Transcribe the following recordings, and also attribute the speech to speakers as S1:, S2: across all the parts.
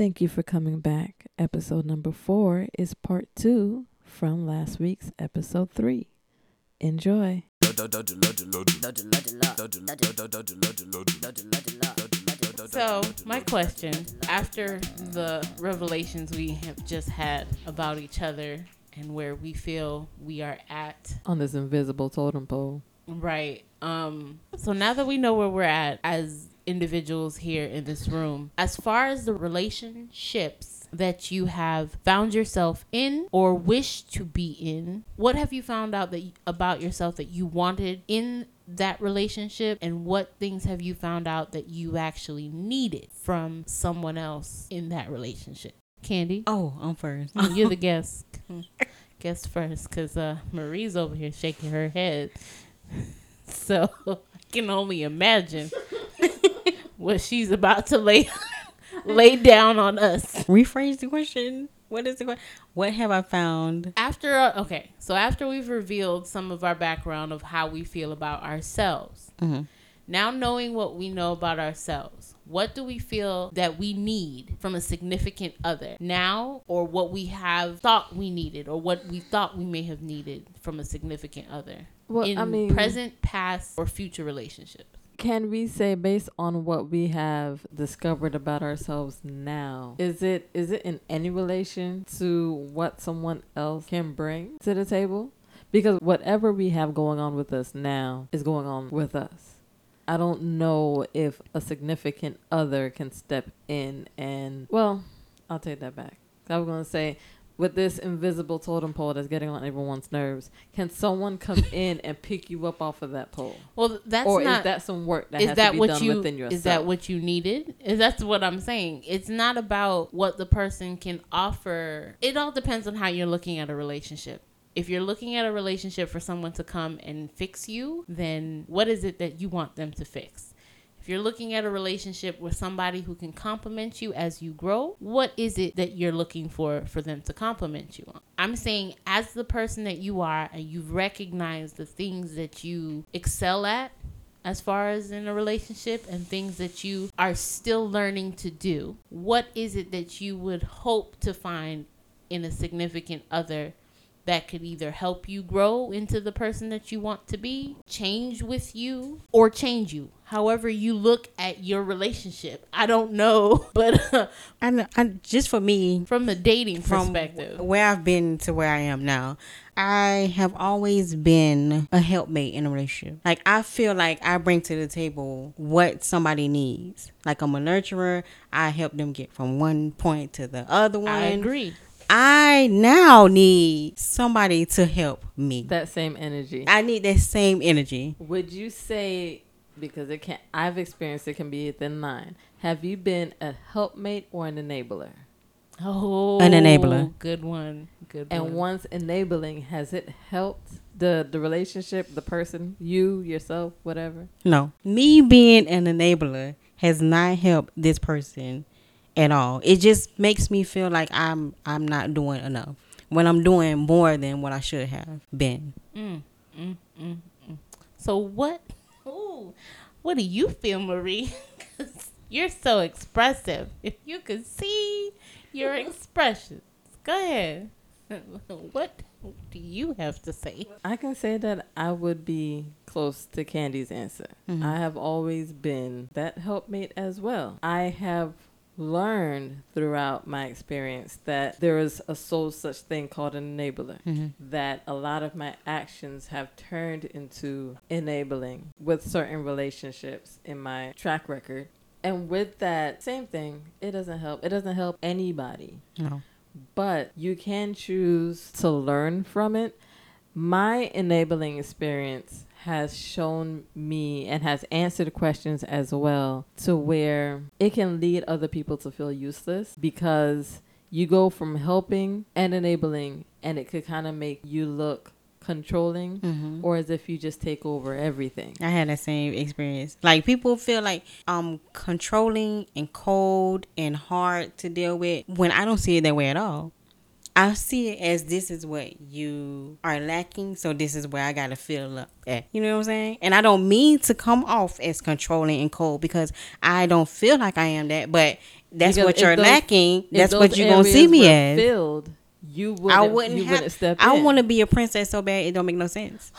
S1: Thank you for coming back. Episode number four is part two from last week's episode three. Enjoy.
S2: So, my question after the revelations we have just had about each other and where we feel we are at
S1: On this invisible totem pole.
S2: Right. Um so now that we know where we're at as individuals here in this room, as far as the relationships that you have found yourself in or wish to be in, what have you found out that about yourself that you wanted in that relationship and what things have you found out that you actually needed from someone else in that relationship? Candi?
S3: Oh, I'm first.
S2: You're the guest. guest first, because uh, Marie's over here shaking her head. So I can only imagine what she's about to lay lay down on us.
S3: Rephrase the question. What is the question? What have I found?
S2: After uh, okay, so after we've revealed some of our background of how we feel about ourselves,
S3: Mhm.
S2: now knowing what we know about ourselves, what do we feel that we need from a significant other now, or what we have thought we needed, or what we thought we may have needed from a significant other
S1: Well,
S2: in
S1: I mean,
S2: present, past, or future relationships?
S1: Can we say based on what we have discovered about ourselves now, is it is it in any relation to what someone else can bring to the table? Because whatever we have going on with us now is going on with us. I don't know if a significant other can step in and well, I'll take that back. I was gonna say with this invisible totem pole that's getting on everyone's nerves, can someone come in and pick you up off of that pole?
S2: Well, that's
S1: or
S2: not.
S1: is that some work that
S2: is
S1: has
S2: that
S1: to be
S2: what
S1: done
S2: you
S1: within yourself?
S2: is that what you needed is that's what i'm saying it's not about what the person can offer it all depends on how you're looking at a relationship if you're looking at a relationship for someone to come and fix you then what is it that you want them to fix you're looking at a relationship with somebody who can compliment you as you grow, what is it that you're looking for for them to compliment you on? I'm saying, as the person that you are, and you've recognized the things that you excel at, as far as in a relationship and things that you are still learning to do, what is it that you would hope to find in a significant other that could either help you grow into the person that you want to be, change with you, or change you? However, you look at your relationship. I don't know, but
S3: uh, I, I just for me,
S2: from the dating
S3: from
S2: perspective.
S3: where I've been to where I am now, I have always been a helpmate in a relationship. Like I feel like I bring to the table what somebody needs. Like I'm a nurturer. I help them get from one point to the other one.
S2: I agree.
S3: I now need somebody to help me.
S1: that same energy?
S3: I need that same energy.
S1: Would you say because it can I've experienced it can be within nine. Have you been a helpmate or an enabler?
S2: Oh,
S3: An enabler.
S2: Good one. Good
S1: And
S2: one.
S1: once enabling, has it helped the the relationship, the person, you, yourself, whatever?
S3: No. Me being an enabler has not helped this person at all. It just makes me feel like I'm I'm not doing enough when I'm doing more than what I should have been.
S2: Mm, mm, mm, mm. So what? Ooh, what do you feel, Marie? 'Cause you're so expressive. If you could see your expressions, go ahead. what do you have to say?
S1: I can say that I would be close to Candi's answer.
S3: Mhm.
S1: I have always been that helpmate as well. I have learned throughout my experience that there is a soul such thing called an enabler. Mm-hmm. That a lot of my actions have turned into enabling with certain relationships in my track record. And with that, same thing, it doesn't help. It doesn't help anybody
S3: No.
S1: but you can choose to learn from it. My enabling experience has shown me and has answered questions as well to where it can lead other people to feel useless because you go from helping and enabling and it could kind of make you look controlling
S3: Mm-hmm.
S1: or as if you just take over everything.
S3: I had that same experience. Like people feel like I'm controlling and cold and hard to deal with when I don't see it that way at all. I see it as this is what you are lacking, so this is where I gotta fill up at. You know what I'm saying? And I don't mean to come off as controlling and cold because I don't feel like I am that, but that's
S1: Because
S3: what you're
S1: those-
S3: lacking. That's what you're gonna see me as.
S1: Filled, you wouldn't.
S3: I wouldn't
S1: You
S3: have.
S1: wouldn't step
S3: I
S1: in.
S3: want to be a princess so bad it don't make no sense.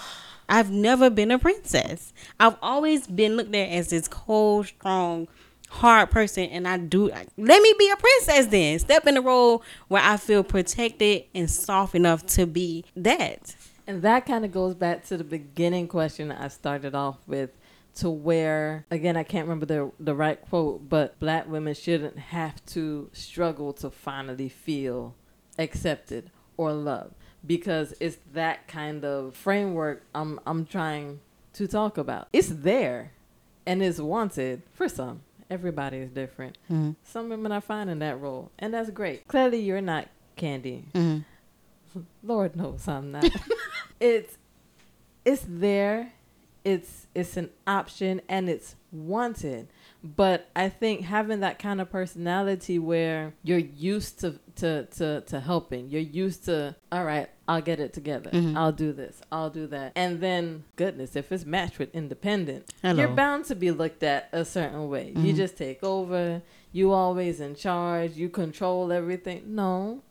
S3: I've never been a princess. I've always been looked at as this cold, strong, hard person, and I do. Let me be a princess then. Step in the role where I feel protected and soft enough to be that.
S1: And that kind of goes back to the beginning question I started off with to where again I can't remember the the right quote, but black women shouldn't have to struggle to finally feel accepted or loved because it's that kind of framework I'm I'm trying to talk about. It's there and it's wanted for some. Everybody is different.
S3: Mm-hmm.
S1: Some women are fine in that role, and that's great. Clearly, you're not Candi.
S3: Mm-hmm.
S1: Lord knows I'm not. it's it's there. It's it's an option and it's wanted. But I think having that kind of personality where you're used to to to, to helping, you're used to all right, I'll get it together.
S3: Mhm.
S1: I'll do this. I'll do that. And then goodness, if it's matched with independent,
S3: Hello.
S1: you're bound to be looked at a certain way. You
S3: Mhm.
S1: just take over. You always in charge. You control everything. No,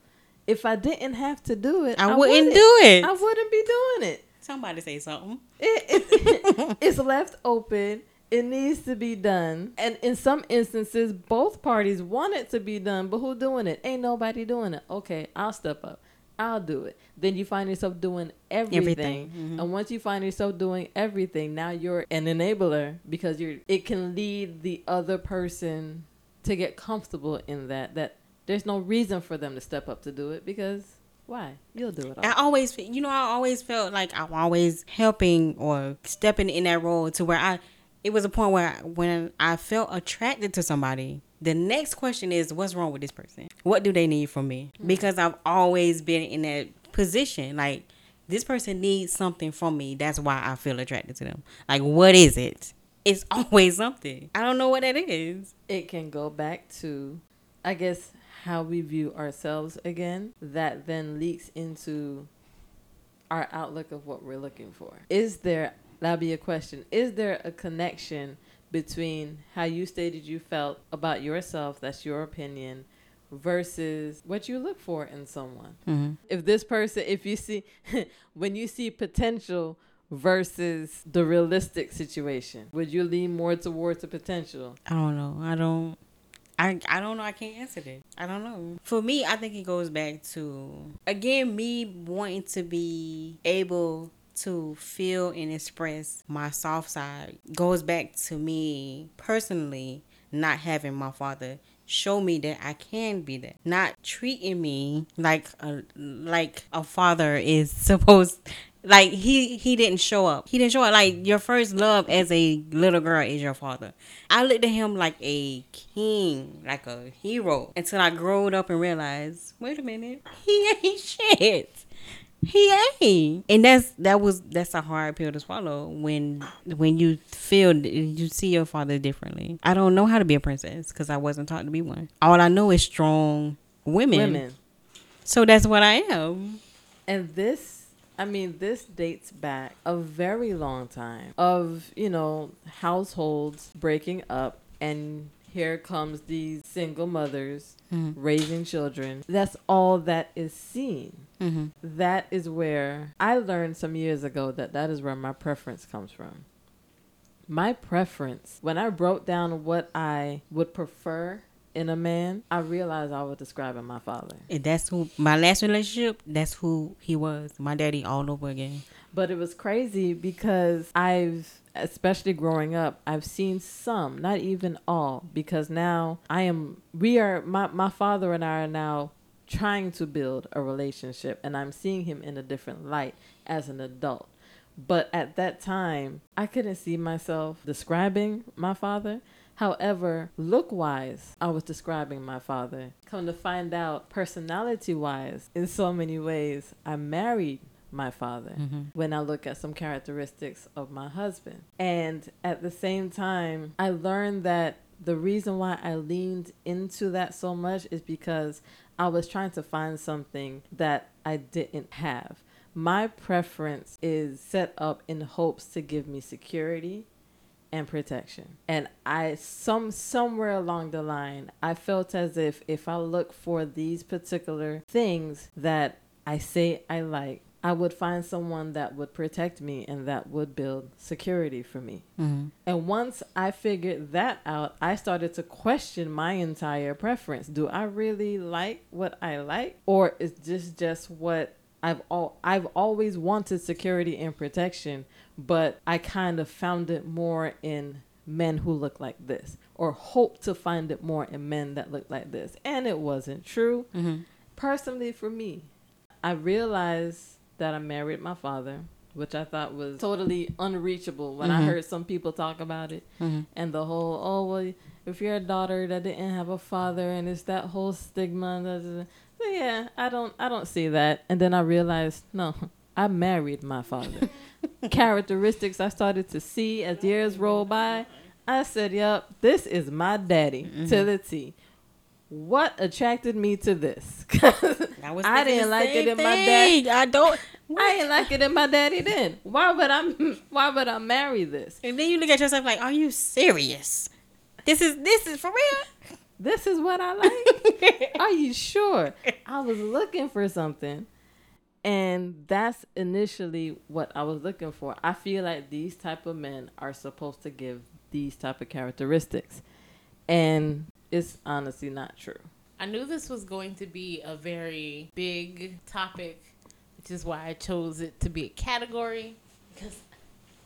S1: if I didn't have to do it,
S3: I, wouldn't do it.
S1: I wouldn't be doing it.
S3: Somebody say something.
S1: It, it it's left open. It needs to be done. And in some instances, both parties want it to be done, but who doing it? Ain't nobody doing it. Okay, I'll step up. I'll do it. Then you find yourself doing everything.
S3: Everything, mhm.
S1: And once you find yourself doing everything, now you're an enabler because you're it can lead the other person to get comfortable in that that there's no reason for them to step up to do it because why? You'll do it all.
S3: I always, you know, I always felt like I'm always helping or stepping in that role to where I, it was a point where when I felt attracted to somebody, the next question is, what's wrong with this person? What do they need from me? Mm-hmm. Because I've always been in that position. Like, this person needs something from me. That's why I feel attracted to them. Like, what is it? It's always something. I don't know what that is.
S1: it can go back to i guess how we view ourselves again that then leaks into our outlook of what we're looking for is there that'll be a question is there a connection between how you stated you felt about yourself that's your opinion versus what you look for in someone
S3: Mm-hmm.
S1: if this person if you see when you see potential versus the realistic situation would you lean more towards the potential
S3: I don't know. I don't. I, I don't know. I can't answer that. I don't know. For me, I think it goes back to again me wanting to be able to feel and express my soft side goes back to me personally not having my father show me that I can be that. Not treating me like a like a father is supposed like he he didn't show up. He didn't show up. Like your first love as a little girl is your father. I looked at him like a king, like a hero, until I growed up and realized, wait a minute, he ain't shit. He ain't, and that's that was that's a hard pill to swallow when when you feel you see your father differently. I don't know how to be a princess because I wasn't taught to be one. All I know is strong women.
S1: women
S3: So that's what I am.
S1: And this, I mean, this dates back a very long time of, you know, households breaking up and here comes these single mothers
S3: Mhm.
S1: raising children. That's all that is seen.
S3: Mm-hmm.
S1: That is where I learned some years ago that that is where my preference comes from. My preference, when I wrote down what I would prefer in a man, I realized I was describing my father.
S3: And that's who my last relationship. That's who he was. My daddy all over again.
S1: But it was crazy because I've, especially growing up, I've seen some, not even all, because now I am, we are, my, my father and I are now trying to build a relationship and I'm seeing him in a different light as an adult. But at that time, I couldn't see myself describing my father. However, look wise, I was describing my father. Come to find out, personality wise, in so many ways, I married my father
S3: Mm-hmm.
S1: when I look at some characteristics of my husband. And at the same time, I learned that the reason why I leaned into that so much is because I was trying to find something that I didn't have. My preference is set up in hopes to give me security and protection. And I some somewhere along the line, I felt as if if I look for these particular things that I say I like, I would find someone that would protect me and that would build security for me.
S3: Mm-hmm.
S1: And once I figured that out, I started to question my entire preference. Do I really like what I like or is this just what I've all I've always wanted security and protection, but I kind of found it more in men who look like this or hope to find it more in men that look like this. And it wasn't true.
S3: Mm-hmm.
S1: Personally for me, I realized that I married my father, which I thought was totally unreachable when I
S3: Mhm.
S1: heard some people talk about it.
S3: Mm-hmm.
S1: And the whole, oh, well, if you're a daughter that didn't have a father and it's that whole stigma. So yeah, I don't, I don't see that. And then I realized, no, I married my father. Characteristics I started to see as years roll by. I said, yep, this is my daddy to the T. What attracted me to this? 'Cause
S3: I,
S1: didn't like it in my
S3: thing. I don't.
S1: I didn't like it in my daddy then. Why would I? Why would I marry this?
S3: And then you look at yourself like, are you serious? This is this is for real.
S1: This is what I like. Are you sure? I was looking for something. And that's initially what I was looking for. I feel like these type of men are supposed to give these type of characteristics. And it's honestly not true.
S2: I knew this was going to be a very big topic, which is why I chose it to be a category because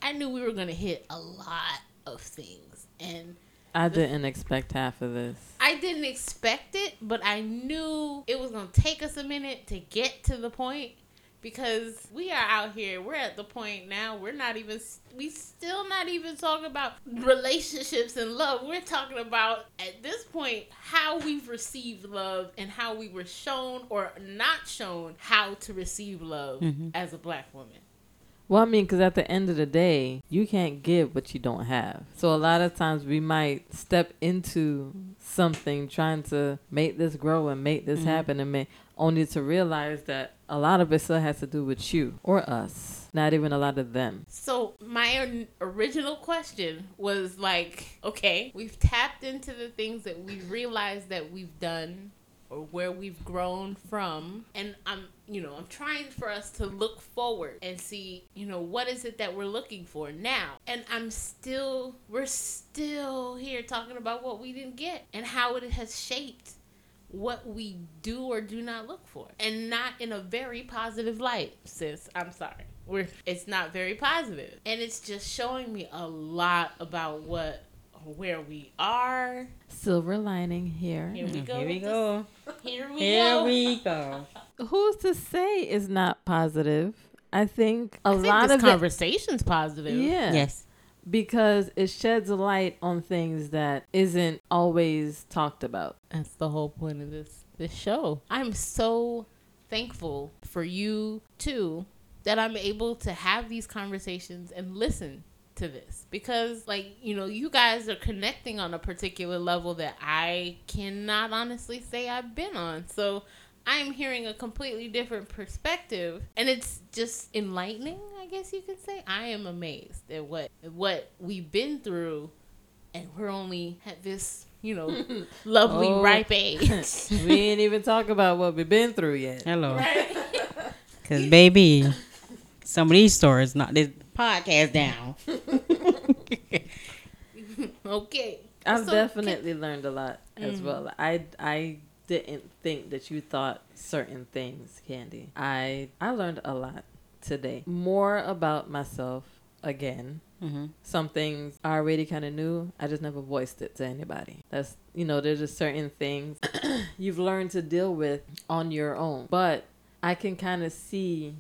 S2: I knew we were going to hit a lot of things. And
S1: I didn't expect half of this.
S2: I didn't expect it, but I knew it was going to take us a minute to get to the point because we are out here. We're at the point now. We're not even, we still not even talking about relationships and love. We're talking about, at this point, how we've received love and how we were shown or not shown how to receive love
S3: Mhm.
S2: as a black woman.
S1: Well, I mean, because at the end of the day, you can't give what you don't have. So a lot of times we might step into something trying to make this grow and make this
S3: Mhm.
S1: happen, and may, only to realize that a lot of it still has to do with you or us, not even a lot of them.
S2: So my original question was like, okay, we've tapped into the things that we realized that we've done or where we've grown from, and I'm, you know, I'm trying for us to look forward and see, you know, what is it that we're looking for now. And I'm still, we're still here talking about what we didn't get and how it has shaped what we do or do not look for and not in a very positive light sis i'm sorry we're it's not very positive and it's just showing me a lot about what where we are
S1: Silver lining here.
S2: here we mm, go
S3: Here we go.
S2: here we
S3: Here
S2: go
S3: we go.
S1: Who's to say is not positive? I think a
S2: I think
S1: lot
S2: this
S1: of it,
S2: conversation's positive
S1: yeah,
S3: Yes.
S1: Because it sheds a light on things that isn't always talked about.
S2: That's the whole point of this this show. I'm so thankful for you too that I'm able to have these conversations and listen to this because like you know you guys are connecting on a particular level that I cannot honestly say I've been on. So I'm hearing a completely different perspective and it's just enlightening, I guess you could say. I am amazed at what what we've been through and we're only at this, you know, lovely
S1: Oh.
S2: ripe age.
S1: we ain't even talk about what we've been through yet.
S3: Hello.
S2: right?
S3: Because, baby, some of these stories not this podcast down.
S2: Okay.
S1: I've
S2: So,
S1: definitely learned a lot as
S2: Mm.
S1: well. I I didn't think that you thought certain things, Candi. I I learned a lot today. More about myself again.
S3: Mm-hmm.
S1: Some things I already kind of knew. I just never voiced it to anybody. That's you know, there's just certain things you've learned to deal with on your own. But I can kind of see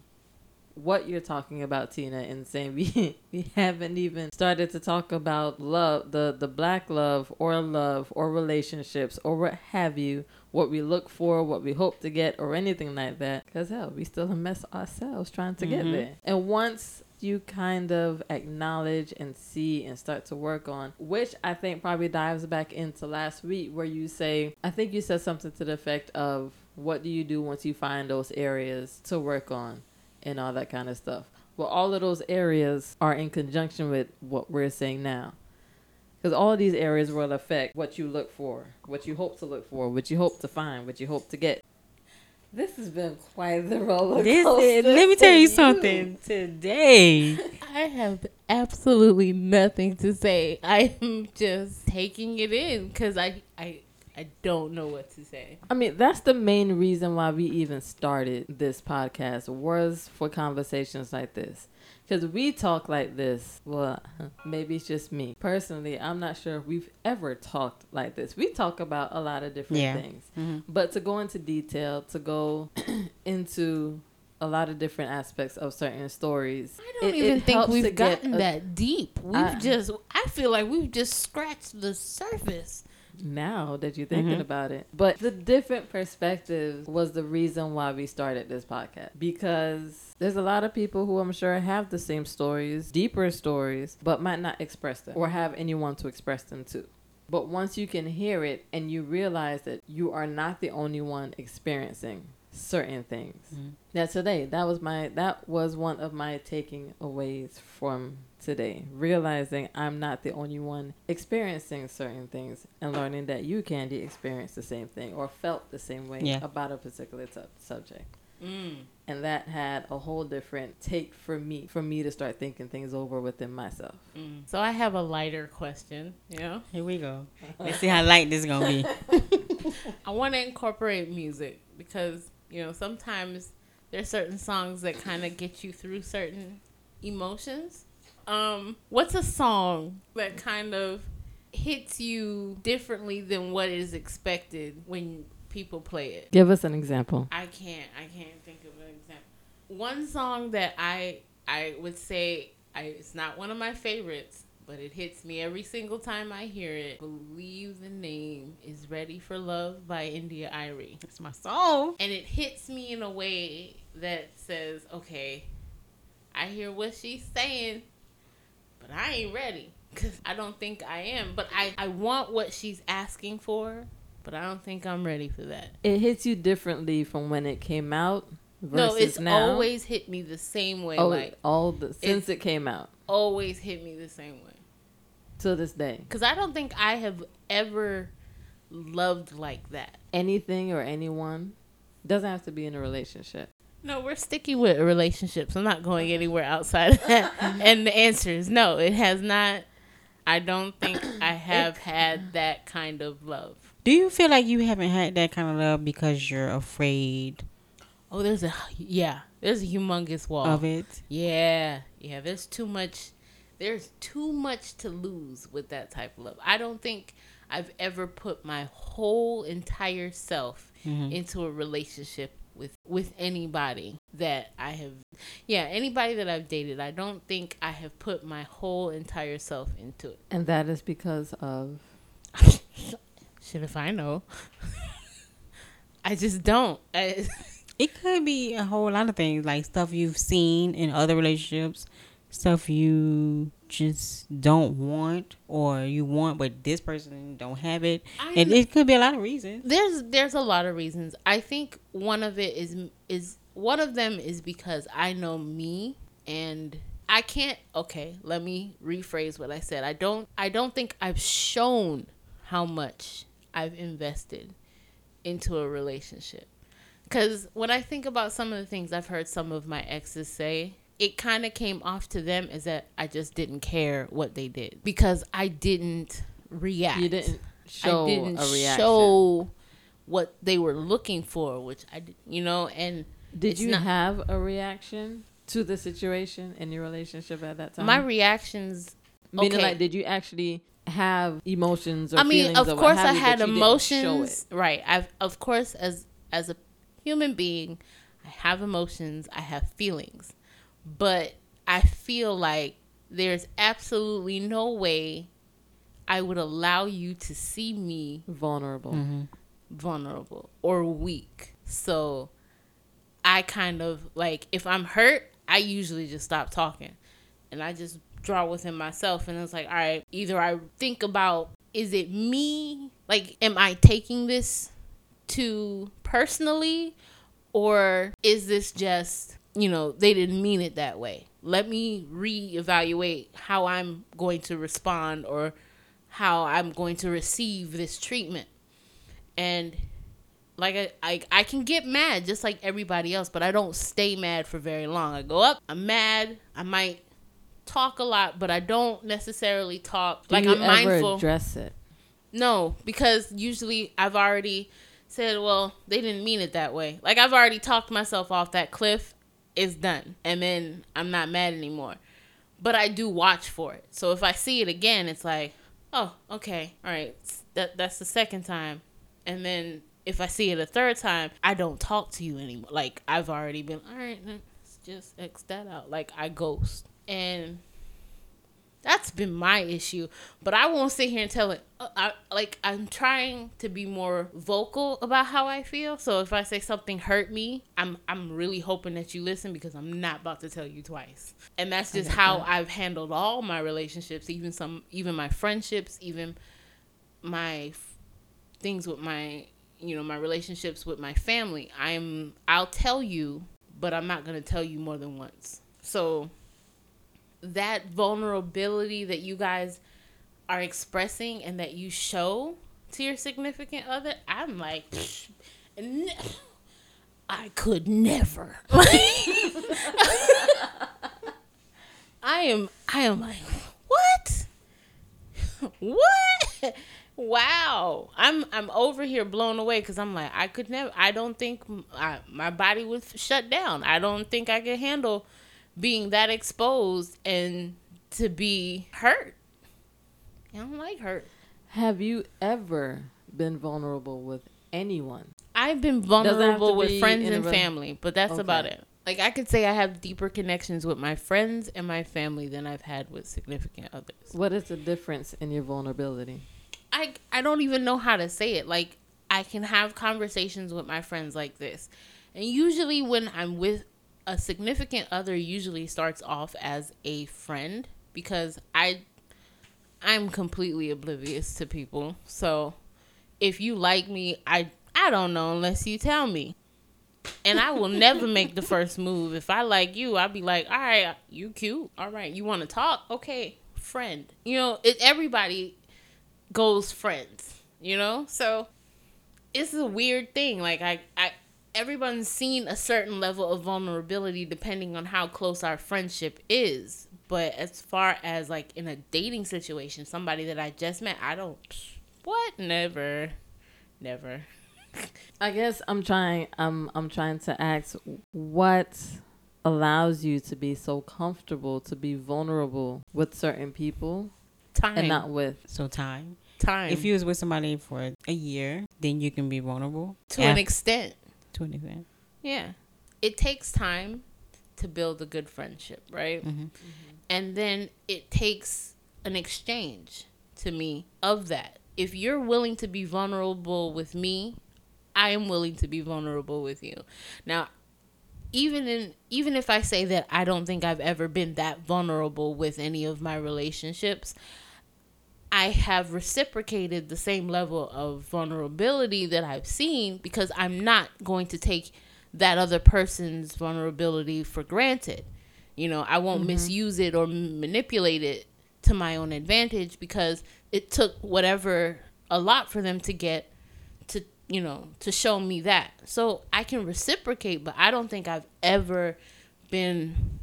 S1: what you're talking about, Tina, and saying we we haven't even started to talk about love, the the black love or love or relationships or what have you, what we look for, what we hope to get, or anything like that. Cause hell, we still a mess ourselves trying to get
S3: Mhm.
S1: there. And once you kind of acknowledge and see and start to work on, which I think probably dives back into last week where you say, I think you said something to the effect of, what do you do once you find those areas to work on and all that kind of stuff? Well, all of those areas are in conjunction with what we're saying now. Because all these areas will affect what you look for, what you hope to look for, what you hope to find, what you hope to get. This has been quite the roller
S3: This
S1: coaster.
S3: is, let me tell
S1: for
S3: you something today.
S2: I have absolutely nothing to say. I'm just taking it in because I, I, I don't know what to say.
S1: I mean, that's the main reason why we even started this podcast was for conversations like this. Because we talk like this. Well, maybe it's just me. Personally, I'm not sure if we've ever talked like this. We talk about a lot of different
S3: Yeah.
S1: things.
S3: Mhm.
S1: But to go into detail, to go into a lot of different aspects of certain stories.
S2: I don't
S1: it-
S2: even
S1: it
S2: think we've gotten
S1: a-
S2: that deep. We've
S1: I-
S2: just, I feel like we've just scratched the surface.
S1: Now that you're thinking
S3: Mhm.
S1: about it. But the different perspectives was the reason why we started this podcast because there's a lot of people who I'm sure have the same stories, deeper stories, but might not express them or have anyone to express them to. But once you can hear it and you realize that you are not the only one experiencing certain things.
S3: Mhm.
S1: Now today, that was my that was one of my taking aways from today. Realizing I'm not the only one experiencing certain things and learning that you Candi experienced the same thing or felt the same way
S3: Yeah.
S1: about a particular tu- subject. Mm. And that had a whole different take for me, for me to start thinking things over within myself. Mm.
S2: So I have a lighter question. You know,
S3: Here we go. Let's see how light this is gonna be.
S2: I want to incorporate music because you know sometimes there's certain songs that kind of get you through certain emotions. Um, what's a song that kind of hits you differently than what is expected when people play it?
S1: Give us an example.
S2: I can't. I can't think of an example. One song that I I would say I, it's not one of my favorites, but it hits me every single time I hear it. Believe the name is "Ready for Love" by India Arie,
S3: It's my song.
S2: and it hits me in a way that says, "Okay, I hear what she's saying, but I ain't ready." Cause I don't think I am, but I, I want what she's asking for, but I don't think I'm ready for that.
S1: It hits you differently from when it came out versus
S2: No, it's
S1: now.
S2: always hit me the same way.
S1: oh,
S2: like
S1: all the since it came out
S2: always hit me the same way.
S1: to this day.
S2: Because I don't think I have ever loved like that.
S1: Anything or anyone doesn't have to be in a relationship.
S2: No, we're sticking with relationships. I'm not going anywhere outside of that. and the answer is no. It has not. I don't think I have had that kind of love.
S3: Do you feel like you haven't had that kind of love because you're afraid
S2: Oh, there's a yeah. There's a humongous wall.
S3: of it?
S2: Yeah, yeah. There's too much. There's too much to lose with that type of love. I don't think I've ever put my whole entire self
S3: Mhm.
S2: into a relationship with with anybody that I have. Yeah, anybody that I've dated. I don't think I have put my whole entire self into it.
S1: And that is because of
S2: Shit, if I know. I just don't. I,
S3: It could be a whole lot of things, like stuff you've seen in other relationships, stuff you just don't want, or you want but this person don't have it, and it could be a lot of reasons.
S2: there's there's a lot of reasons. I think one of it is is one of them is because I know me and I can't okay, let me rephrase what I said. I don't I don't think I've shown how much I've invested into a relationship. Cuz when I think about some of the things I've heard some of my exes say, it kind of came off to them as that I just didn't care what they did because I didn't react.
S1: you didn't show
S2: I didn't
S1: a reaction.
S2: show what they were looking for, which I, did- you know, and
S1: Did you
S2: not-
S1: have a reaction to the situation in your relationship at that time?
S2: my reactions.
S1: Meaning, like, did you actually have emotions or
S2: I mean,
S1: feelings
S2: of course, I
S1: you,
S2: had
S1: you
S2: emotions, right? I've, of course, as as a human being, I have emotions, I have feelings, but I feel like there's absolutely no way I would allow you to see me?
S1: Vulnerable.
S2: Mm-hmm. vulnerable or weak. So I kind of like if I'm hurt, I usually just stop talking and I just draw within myself and it's like, all right, either I think about is it me? Like am I taking this too personally or is this just, you know, they didn't mean it that way. Let me reevaluate how I'm going to respond or how I'm going to receive this treatment. And like I, I I can get mad just like everybody else, but I don't stay mad for very long. I go up, I'm mad, I might talk a lot, but I don't necessarily talk
S1: Do
S2: like
S1: you
S2: I'm
S1: ever
S2: mindful.
S1: address it?
S2: No, because usually I've already said, well, they didn't mean it that way. Like I've already talked myself off that cliff. It's done. And then I'm not mad anymore. But I do watch for it. So if I see it again, it's like, oh, okay. All right. That that's the second time. And then if I see it a third time, I don't talk to you anymore. Like I've already been, all right, let's just X that out. Like I ghost. And that's been my issue but i won't sit here and tell it uh, I, like i'm trying to be more vocal about how i feel. So if i say something hurt me i'm i'm really hoping that you listen because i'm not about to tell you twice. And that's just how
S1: that.
S2: i've handled all my relationships even some even my friendships even my f- things with my you know my relationships with my family. I'm i'll tell you but i'm not going to tell you more than once. So that vulnerability that you guys are expressing and that you show to your significant other, I'm like, "Psh, ne- I could never. I am, I am like, what? what? Wow, I'm I'm over here blown away because I'm like I could never. I don't think I, my body would shut down. I don't think I could handle being that exposed and to be hurt. I don't like hurt.
S1: Have you ever been vulnerable with anyone?
S2: I've been vulnerable with friends and family, but that's
S1: Okay.
S2: about it. Like I could say I have deeper connections with my friends and my family than I've had with significant others.
S1: What is the difference in your vulnerability?
S2: I I don't even know how to say it. Like I can have conversations with my friends like this. And usually when I'm with a significant other usually starts off as a friend because I I'm completely oblivious to people. So if you like me, I I don't know unless you tell me. And I will never make the first move. If I like you, I'll be like, "All right, you cute. All right, you want to talk? Okay, friend." You know, it everybody goes friends, you know? So it's a weird thing. Like I I everyone's seen a certain level of vulnerability depending on how close our friendship is. But as far as like in a dating situation, somebody that I just met, I don't what? Never. Never.
S1: I guess I'm trying. I'm I'm trying to ask what allows you to be so comfortable to be vulnerable with certain people
S2: Time.
S1: and not with.
S3: So time.
S2: time.
S3: If you was with somebody for a year, then you can be vulnerable
S2: to an extent.
S3: To an extent.
S2: Yeah. It takes time to build a good friendship, right?
S3: Mm-hmm.
S2: And then it takes an exchange to me of that. If you're willing to be vulnerable with me, I am willing to be vulnerable with you. Now, even in even if I say that I don't think I've ever been that vulnerable with any of my relationships, I have reciprocated the same level of vulnerability that I've seen because I'm not going to take that other person's vulnerability for granted. You know, I won't mm-hmm. misuse it or manipulate it to my own advantage because it took whatever a lot for them to get to, you know, to show me that. So I can reciprocate, but I don't think I've ever been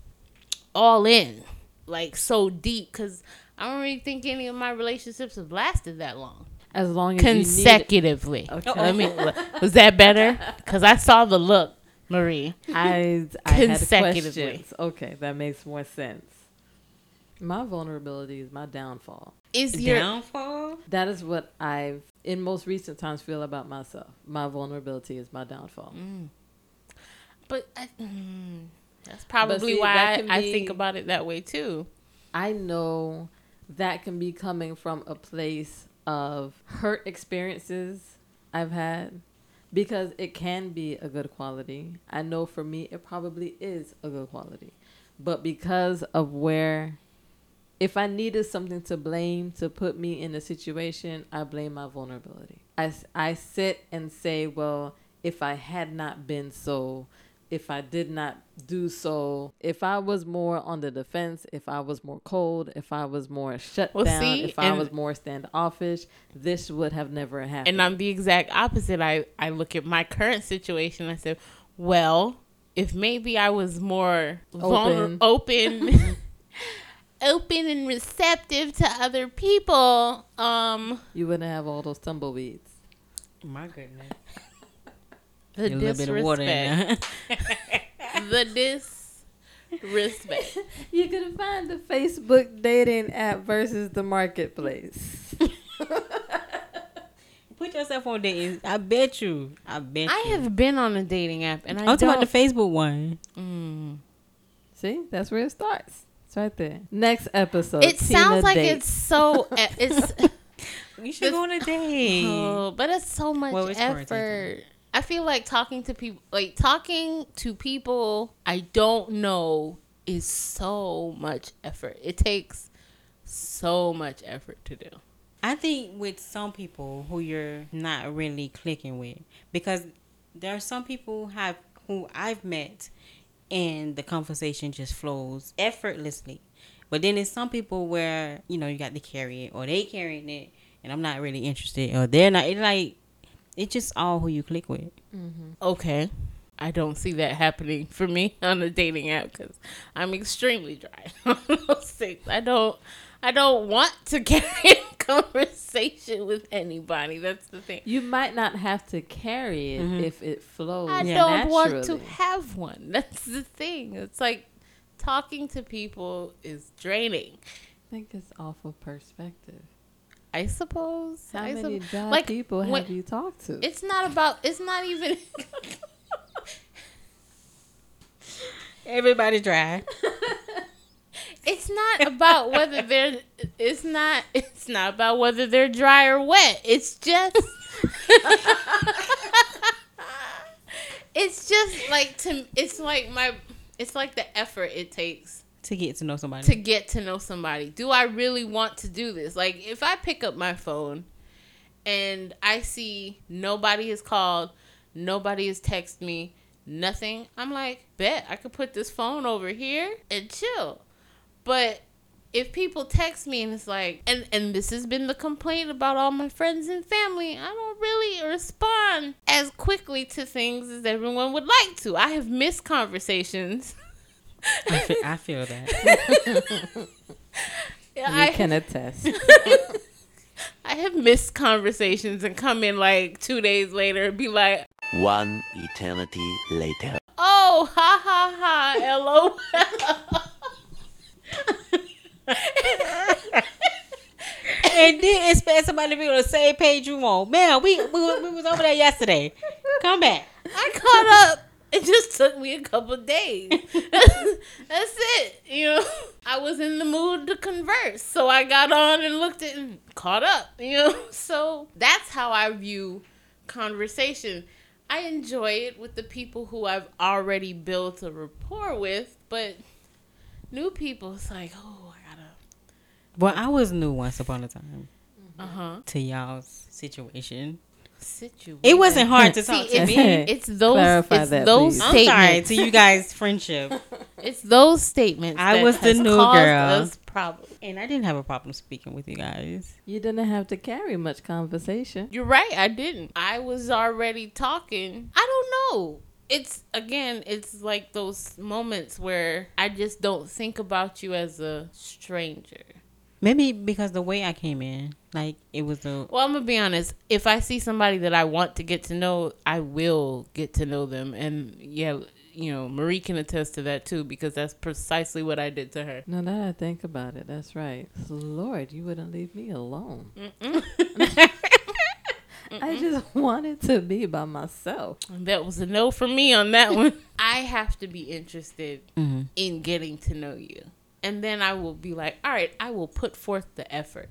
S2: all in, like so deep, because I don't really think any of my relationships have lasted that long
S1: As long as you need.
S2: consecutively.
S1: Okay.
S2: Let me. Was that better? Because I saw the look, Marie.
S1: I I had
S2: Consecutively.
S1: questions. Okay, that makes more sense. My vulnerability is my downfall.
S2: Is your
S3: Downfall?
S1: That is what I've in most recent times feel about myself. My vulnerability is my downfall.
S2: Mm. but I, mm, that's probably
S1: see,
S2: why
S1: that
S2: I,
S1: can
S2: I think about it that way too.
S1: I know that can be coming from a place of hurt experiences I've had because it can be a good quality. I know for me, it probably is a good quality. But because of where, if I needed something to blame to put me in a situation, I blame my vulnerability. I, I sit and say, well, if I had not been so if I did not do so, if I was more on the defense, if I was more cold, if I was more shut
S2: Well,
S1: down,
S2: see,
S1: if I was more standoffish, this would have never happened.
S2: And I'm the exact opposite. I, I look at my current situation. I said, well, if maybe I was more vulner- open, open and receptive to other people, um,
S1: you wouldn't have all those tumbleweeds.
S3: My goodness.
S2: The
S3: a little bit of water in
S2: disrespect,
S3: there.
S2: the disrespect.
S1: You can find the Facebook dating app versus the marketplace.
S3: Put yourself on dating. I bet you. I bet
S2: I
S3: you.
S2: have been on a dating app, and I
S3: I'm talking about the Facebook one.
S2: Mm.
S1: See, that's where it starts. It's right there. Next episode.
S2: It
S1: Tina
S2: sounds like
S1: dates.
S2: it's so. It's
S3: You should go on a date.
S2: oh, but it's so much
S3: Well, it's quarantine
S2: effort. I feel like talking to people, like talking to people I don't know, is so much effort. It takes so much effort to do.
S3: I think with some people who you're not really clicking with, because there are some people have who I've met, and the conversation just flows effortlessly. But then there's some people where you know you got to carry it, or they carrying it, and I'm not really interested, or they're not. It's like it's just all who you click with.
S2: Okay. I don't see that happening for me on a dating app because I'm extremely dry on those things. I don't, I don't want to carry a conversation with anybody. That's the thing.
S1: You might not have to carry it
S3: Mhm.
S1: if it flows.
S2: I
S3: Yeah.
S2: don't want to have one. That's the thing. It's like talking to people is draining.
S1: I think it's awful perspective.
S2: I suppose.
S1: How
S2: I
S1: many
S2: sup-
S1: dry
S2: like,
S1: people
S2: when-
S1: have you talked to?
S2: It's not about. It's not even.
S3: Everybody dry.
S2: it's not about whether they're. It's not. It's not about whether they're dry or wet. It's just. it's just like to. It's like my. It's like the effort it takes
S3: to get to know somebody.
S2: to get to know somebody. Do I really want to do this? Like if I pick up my phone and I see nobody has called, nobody has texted me, nothing, I'm like, bet I could put this phone over here and chill. But if people text me and it's like and and this has been the complaint about all my friends and family, I don't really respond as quickly to things as everyone would like to. I have missed conversations.
S3: I, feel, I feel that.
S1: you
S2: I,
S1: can attest.
S2: I have missed conversations and come in like two days later and be like,
S4: One eternity later.
S2: oh, ha ha ha, lol.
S3: and then expect somebody to be on the same page you on. Man, we, we, we was over there yesterday. Come back.
S2: I caught up. It just took me a couple days. That's it. You know, I was in the mood to converse, so I got on and looked at and caught up. You know, so that's how I view conversation. I enjoy it with the people who I've already built a rapport with, but new people, it's like, oh, I gotta.
S3: Well, I was new once upon a time
S2: Uh huh.
S3: to y'all's situation.
S2: Situation.
S3: It wasn't hard to talk
S2: See,
S3: to
S2: it's,
S3: me.
S2: it's those.
S1: Clarify
S2: it's
S1: that,
S2: those
S1: please.
S3: I'm sorry to you guys' friendship.
S2: It's those statements.
S3: I
S2: that
S3: was the
S2: has
S3: new girl.
S2: Us problems.
S3: And I didn't have a problem speaking with you guys.
S1: You didn't have to carry much conversation.
S2: You're right. I didn't. I was already talking. I don't know. It's again. It's like those moments where I just don't think about you as a stranger.
S3: Maybe because the way I came in, like it was a
S2: Well, I'm gonna be honest. If I see somebody that I want to get to know, I will get to know them. And yeah, you know, Marie can attest to that too because that's precisely what I did to her.
S1: No, that I think about it. That's right. Lord, you wouldn't leave me alone. I just wanted to be by myself.
S2: That was a no for me on that one. I have to be interested
S3: Mhm.
S2: in getting to know you. And then I will be like, all right, I will put forth the effort.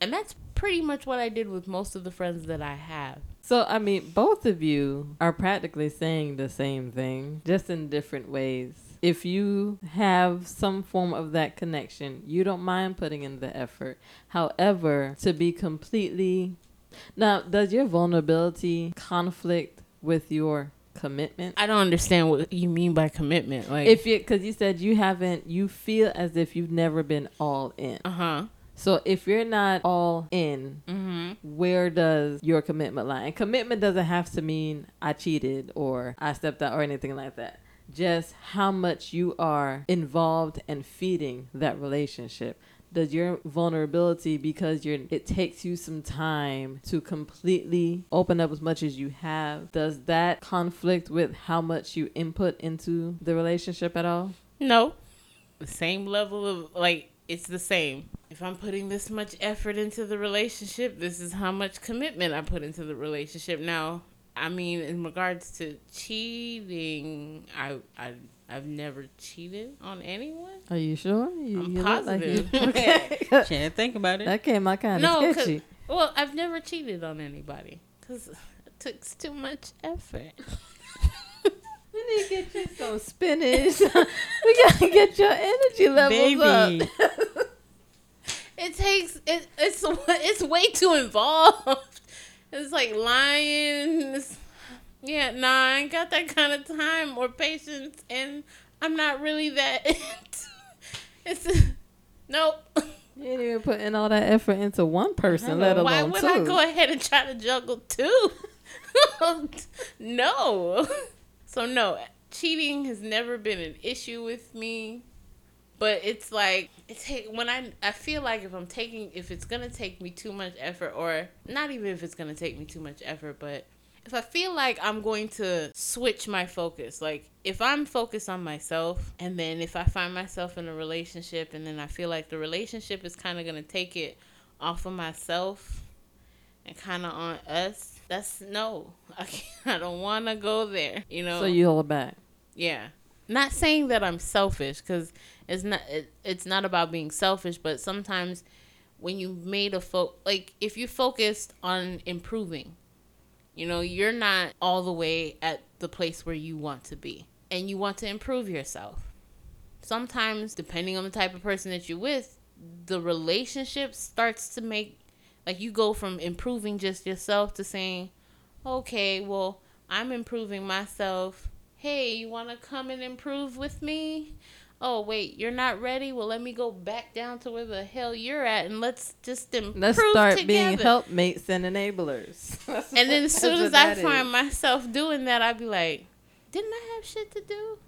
S2: And that's pretty much what I did with most of the friends that I have.
S1: So, I mean, both of you are practically saying the same thing, just in different ways. If you have some form of that connection, you don't mind putting in the effort. However, to be completely. Now, does your vulnerability conflict with your commitment.
S2: I don't understand what you mean by commitment. Like,
S1: If you, because you said you haven't, you feel as if you've never been all in.
S2: uh huh.
S1: So if you're not all in,
S2: Mm-hmm.
S1: where does your commitment lie? And commitment doesn't have to mean I cheated or I stepped out or anything like that. Just how much you are involved and feeding that relationship. Does your vulnerability because you're it takes you some time to completely open up as much as you have, does that conflict with how much you input into the relationship at all?
S2: No. The same level of like it's the same. If I'm putting this much effort into the relationship, this is how much commitment I put into the relationship. Now, I mean, in regards to cheating, I I I've never cheated on anyone.
S1: Are you sure? You,
S2: I'm
S1: you look like you-
S2: positive.
S1: okay.
S3: Can't think about it.
S1: that came out kind of
S2: No, 'cause-
S1: sketchy.
S2: Well, I've never cheated on anybody because it took too much effort.
S1: We need to get you some spinach. we gotta get your energy levels
S3: Baby.
S1: up.
S2: It takes it. It's it's way too involved. It's like lying. It's, yeah, nah, I ain't got that kind of time or patience, and I'm not really that. it's nope.
S1: You ain't even putting all that effort into one person, let alone
S2: Why would
S1: two.
S2: I go ahead and try to juggle two? no. So no, cheating has never been an issue with me. But it's like it take when I I feel like if I'm taking if it's gonna take me too much effort or not even if it's gonna take me too much effort, but if I feel like I'm going to switch my focus, like if I'm focused on myself and then if I find myself in a relationship and then I feel like the relationship is kind of going to take it off of myself and kind of on us, that's no. I, can't, I don't want to go there, you know.
S1: so you hold back.
S2: Yeah. Not saying that I'm selfish cuz it's not it, it's not about being selfish, but sometimes when you made a fo- like if you focused on improving, you know, you're not all the way at the place where you want to be and you want to improve yourself. Sometimes depending on the type of person that you're with, the relationship starts to make like you go from improving just yourself to saying, "Okay, well, I'm improving myself. Hey, you want to come and improve with me? Oh, wait, you're not ready? Well, let me go back down to where the hell you're at and let's just improve
S1: Let's start being helpmates and enablers.
S2: And then as soon as I find
S1: is.
S2: myself doing that, I'd be like, "Didn't I have shit to do?"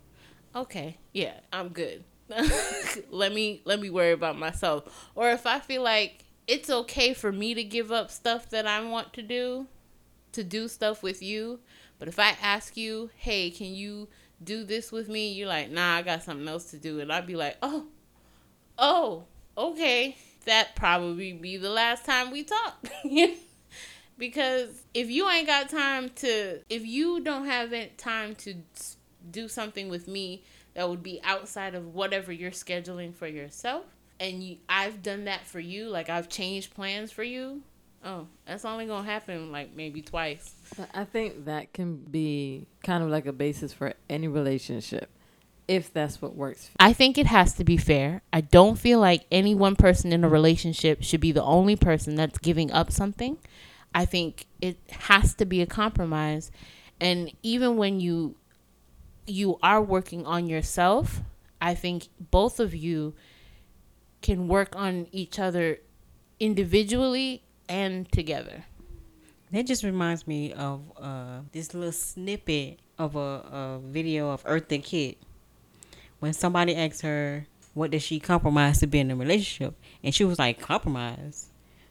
S2: Okay, yeah, I'm good. let me let me worry about myself. Or if I feel like it's okay for me to give up stuff that I want to do, to do stuff with you, but if I ask you, "Hey, can you do this with me?" You're like, "Nah, I got something else to do." And I'd be like, "Oh. Oh, okay. That probably be the last time we talk." because if you ain't got time to if you don't have time to do something with me that would be outside of whatever you're scheduling for yourself and you I've done that for you like I've changed plans for you oh that's only gonna happen like maybe twice
S1: But I think that can be kind of like a basis for any relationship, if that's what works.
S2: I think it has to be fair. I don't feel like any one person in a relationship should be the only person that's giving up something. I think it has to be a compromise. And even when you you are working on yourself, I think both of you can work on each other individually and together.
S3: That just reminds me of uh, this little snippet of a, a video of Eartha Kitt. When somebody asked her, what does she compromise to be in a relationship? And she was like, compromise?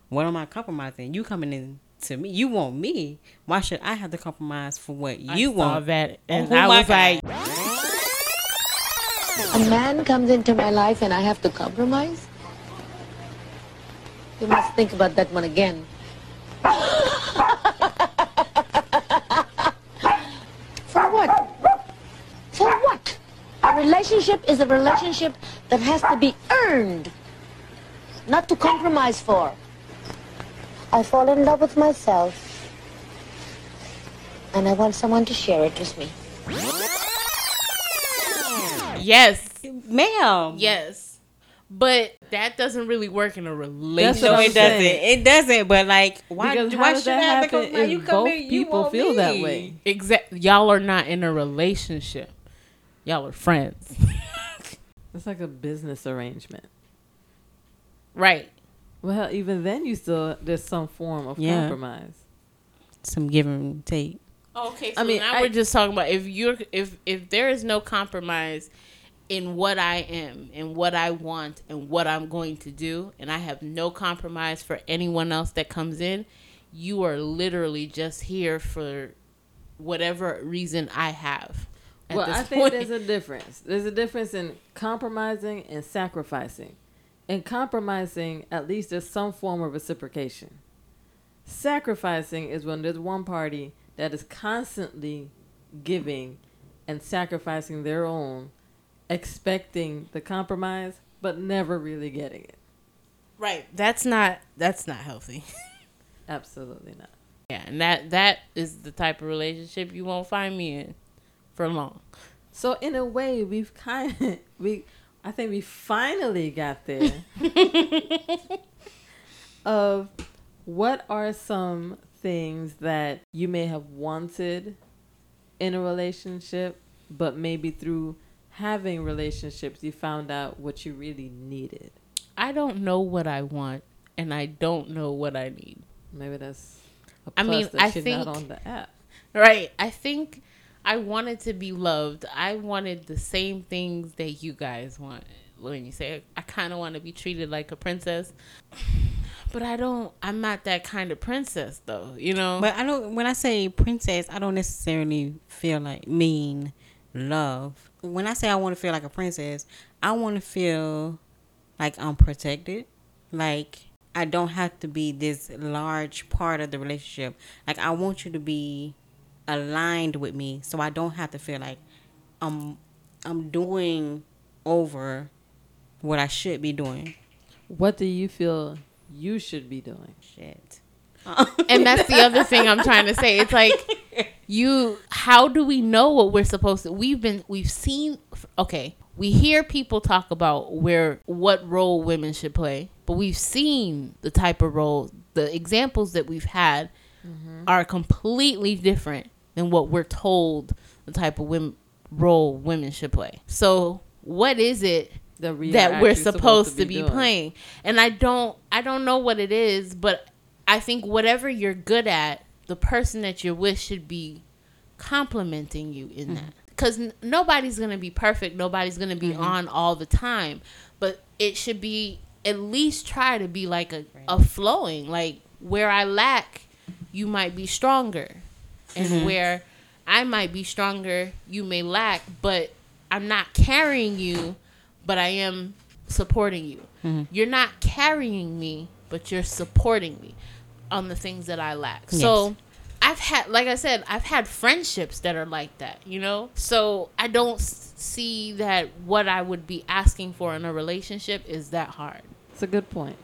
S3: What am I compromising? You coming in to me. You want me. Why should I have to compromise for what you
S2: I saw
S3: want?
S2: that and
S3: Oh
S2: I
S3: my
S2: was like
S5: A man comes into my life and I have to compromise? You must think about that one again. For what? For what? A relationship is a relationship that has to be earned, not to compromise for. I fall in love with myself, and I want someone to share it with me.
S2: yes,
S3: Ma'am.
S2: yes. But that doesn't really work in a relationship.
S1: what
S3: No,
S1: I'm
S3: it doesn't. It doesn't. But like, why?
S1: Because
S3: why
S1: how does
S3: should I
S1: that
S3: have to
S1: happen
S3: compromise?
S1: if
S3: You come
S1: both
S3: in, you
S1: people
S3: want
S1: feel that
S3: me.
S1: way?
S2: Exact. y'all are not in a relationship. Y'all are friends.
S1: It's like a business arrangement.
S2: right.
S1: Well, even then, you still there's some form of
S3: Yeah.
S1: compromise.
S3: Some give and take.
S2: Okay,
S1: I mean,
S2: now
S1: I-
S2: we're just talking about if you're if if there is no compromise in what I am and what I want and what I'm going to do, and I have no compromise for anyone else that comes in, you are literally just here for whatever reason I have.
S1: Well, I think
S2: point.
S1: there's a difference. There's a difference in compromising and sacrificing. In compromising, at least there's some form of reciprocation. Sacrificing is when there's one party that is constantly giving and sacrificing their own, expecting the compromise, but never really getting it.
S2: right. That's not that's not healthy.
S1: Absolutely not.
S2: Yeah, and that that is the type of relationship you won't find me in for long.
S1: So in a way, we've kind of we I think we finally got there of what are some things that you may have wanted in a relationship, but maybe through having relationships you found out what you really needed.
S2: I don't know what I want and I don't know what I need.
S1: Maybe that's a
S2: I
S1: plus
S2: mean,
S1: that
S2: I
S1: you're not
S2: think-
S1: on the app.
S2: Right. I think I wanted to be loved. I wanted the same things that you guys want. When you say I kind of want to be treated like a princess, but I don't. I'm not that kind of princess, though. You know.
S3: But I don't. When I say princess, I don't necessarily feel like mean love. When I say I want to feel like a princess, I want to feel like I'm protected. Like I don't have to be this large part of the relationship. Like I want you to be aligned with me, so I don't have to feel like I'm I'm doing over what I should be doing.
S1: What do you feel you should be doing?
S3: Shit.
S2: and that's the other thing I'm trying to say. It's like you how do we know what we're supposed to we've been we've seen okay, we hear people talk about where what role women should play, but we've seen the type of role the examples that we've had mm-hmm. are completely different than what we're told the type of women, role women should play. So, what is it
S1: That, we
S2: that we're
S1: actually
S2: supposed, to be,
S1: doing?
S2: playing and i don't i don't know what it is but i think whatever you're good at the person that you're with should be complimenting you in mm-hmm. that. Because n- nobody's gonna be perfect. Nobody's gonna be mm-hmm. on all the time. But it should be at least try to be like a, a flowing like where i lack you might be stronger. And mm-hmm. where i might be stronger you may lack. But i'm not carrying you but I am supporting you. You're not carrying me, but you're supporting me on the things that I lack. So I've had, like I said, I've had friendships that are like that, you know? So I don't see that what I would be asking for in a relationship is that hard.
S1: It's a good point.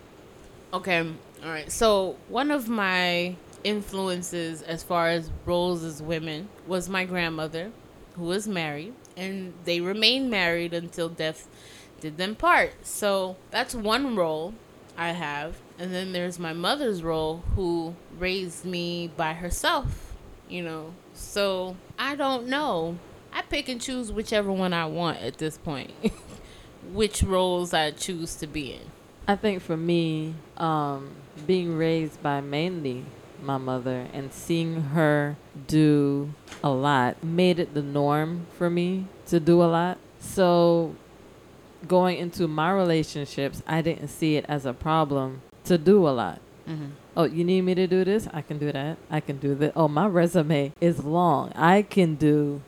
S2: Okay. All right. So one of my influences as far as roles as women was my grandmother, who was married, and they remained married until death did them part. So that's one role I have. And then there's my mother's role, who raised me by herself, you know. So I don't know. I pick and choose whichever one I want at this point, which roles I choose to be in.
S1: I think for me, um, being raised by mainly my mother and seeing her do a lot made it the norm for me to do a lot. So going into my relationships, I didn't see it as a problem to do a lot. Mm-hmm. Oh, you need me to do this? I can do that. I can do that. Oh, my resume is long. I can do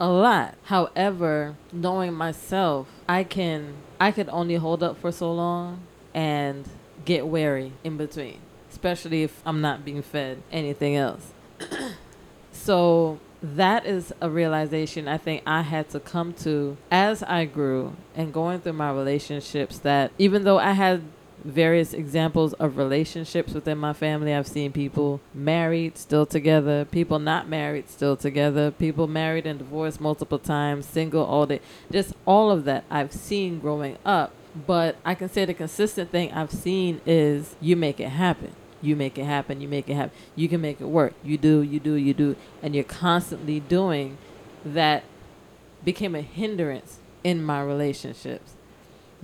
S1: a lot. However, knowing myself, I can I could only hold up for so long and get wary in between, especially if I'm not being fed anything else. so that is a realization I think I had to come to as I grew and going through my relationships that even though I had various examples of relationships within my family. I've seen people married, still together, people not married, still together, people married and divorced multiple times, single all day. Just all of that I've seen growing up. But I can say the consistent thing I've seen is you make it happen. You make it happen. You make it happen. You can make it work. You do. You do. You do. And you're constantly doing that. Became a hindrance in my relationships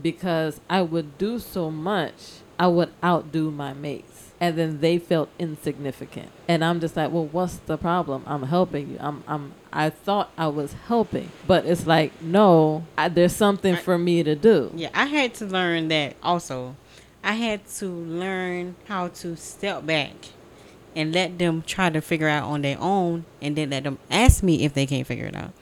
S1: because I would do so much, I would outdo my mates. And then they felt insignificant. And I'm just like, well, what's the problem? I'm helping you. I'm, I'm, I thought I was helping, but it's like, no, I, there's something
S3: I-
S1: for me to do.
S3: Yeah, I had to learn that also. I had to learn how to step back and let them try to figure out on their own and then let them ask me if they can't figure it out.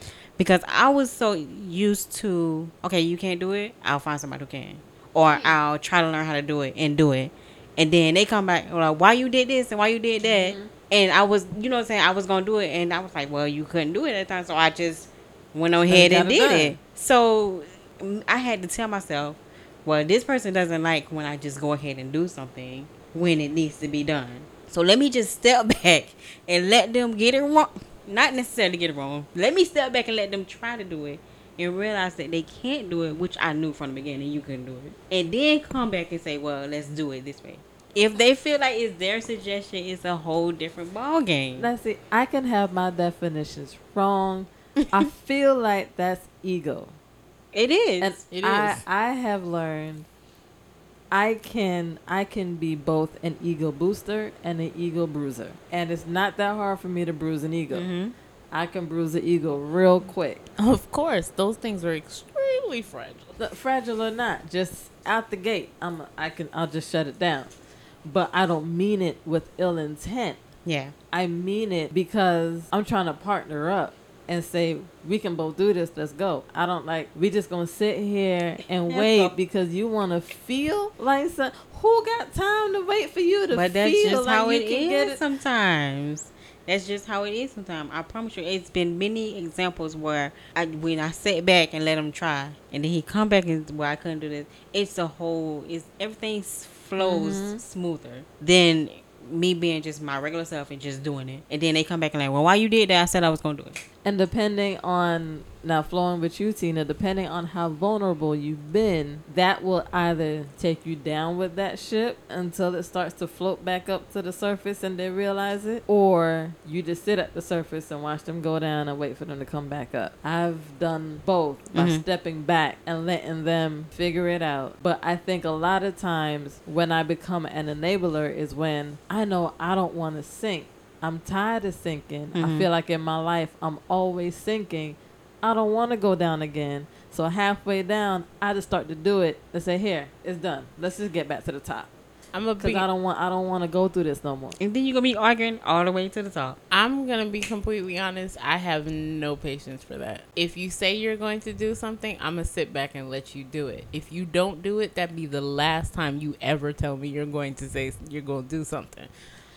S3: Because I was so used to, okay, you can't do it, I'll find somebody who can. Or I'll try to learn how to do it and do it. And then they come back like, why you did this and why you did that? And I was, you know what I'm saying, I was going to do it. And I was like, well, you couldn't do it at the time. So I just went on ahead and did
S1: done.
S3: it. So mm, I had to tell myself, well, this person doesn't like when I just go ahead and do something when it needs to be done. So let me just step back and let them get it wrong. Not necessarily get it wrong. Let me step back and let them try to do it and realize that they can't do it, which I knew from the beginning you couldn't do it. And then come back and say, well, let's do it this way. If they feel like it's their suggestion, it's a whole different ball game.
S1: Let's see. I can have my definitions wrong. I feel like that's ego.
S3: It is.
S1: and
S2: It
S1: I. I have learned I can I can be both an ego booster and an ego bruiser, and it's not that hard for me to bruise an ego.
S3: Mhm.
S1: I can bruise the ego real quick,
S2: Of course, those things are extremely fragile.
S1: Fragile or not. Just out the gate, I'm I can I'll just shut it down, but I don't mean it with ill intent.
S3: Yeah.
S1: I mean it because I'm trying to partner up and say we can both do this. Let's go. I don't like we just gonna sit here and wait because you want to feel like some, who got time to wait for you to
S3: But that's
S1: feel
S3: just
S1: like
S3: how
S1: you
S3: it
S1: get it?
S3: sometimes. That's just how it is sometimes. I promise you, it's been many examples where I, when I sat back and let him try, and then he come back and well, I couldn't do this. It's a whole. It's everything flows
S1: Mm-hmm.
S3: smoother than me being just my regular self and just doing it. And then they come back and like, well, why you did that? I said I was gonna do it.
S1: And depending on now flowing with you, Tina, depending on how vulnerable you've been, that will either take you down with that ship until it starts to float back up to the surface and they realize it, or you just sit at the surface and watch them go down and wait for them to come back up. I've done both by
S3: Mhm.
S1: stepping back and letting them figure it out. But I think a lot of times when I become an enabler is when I know I don't want to sink. I'm tired of sinking. I
S3: Mhm.
S1: feel like in my life I'm always sinking. I don't want to go down again. So halfway down, I just start to do it and say, "Here, it's done. Let's just get back to the top."
S2: I'm a
S1: Because I don't want, I don't want to go through this no more.
S3: And then you're gonna be arguing all the way to the top.
S2: I'm gonna be completely honest. I have no patience for that. If you say you're going to do something, I'm gonna sit back and let you do it. If you don't do it, that'd be the last time you ever tell me you're going to say you're going to do something.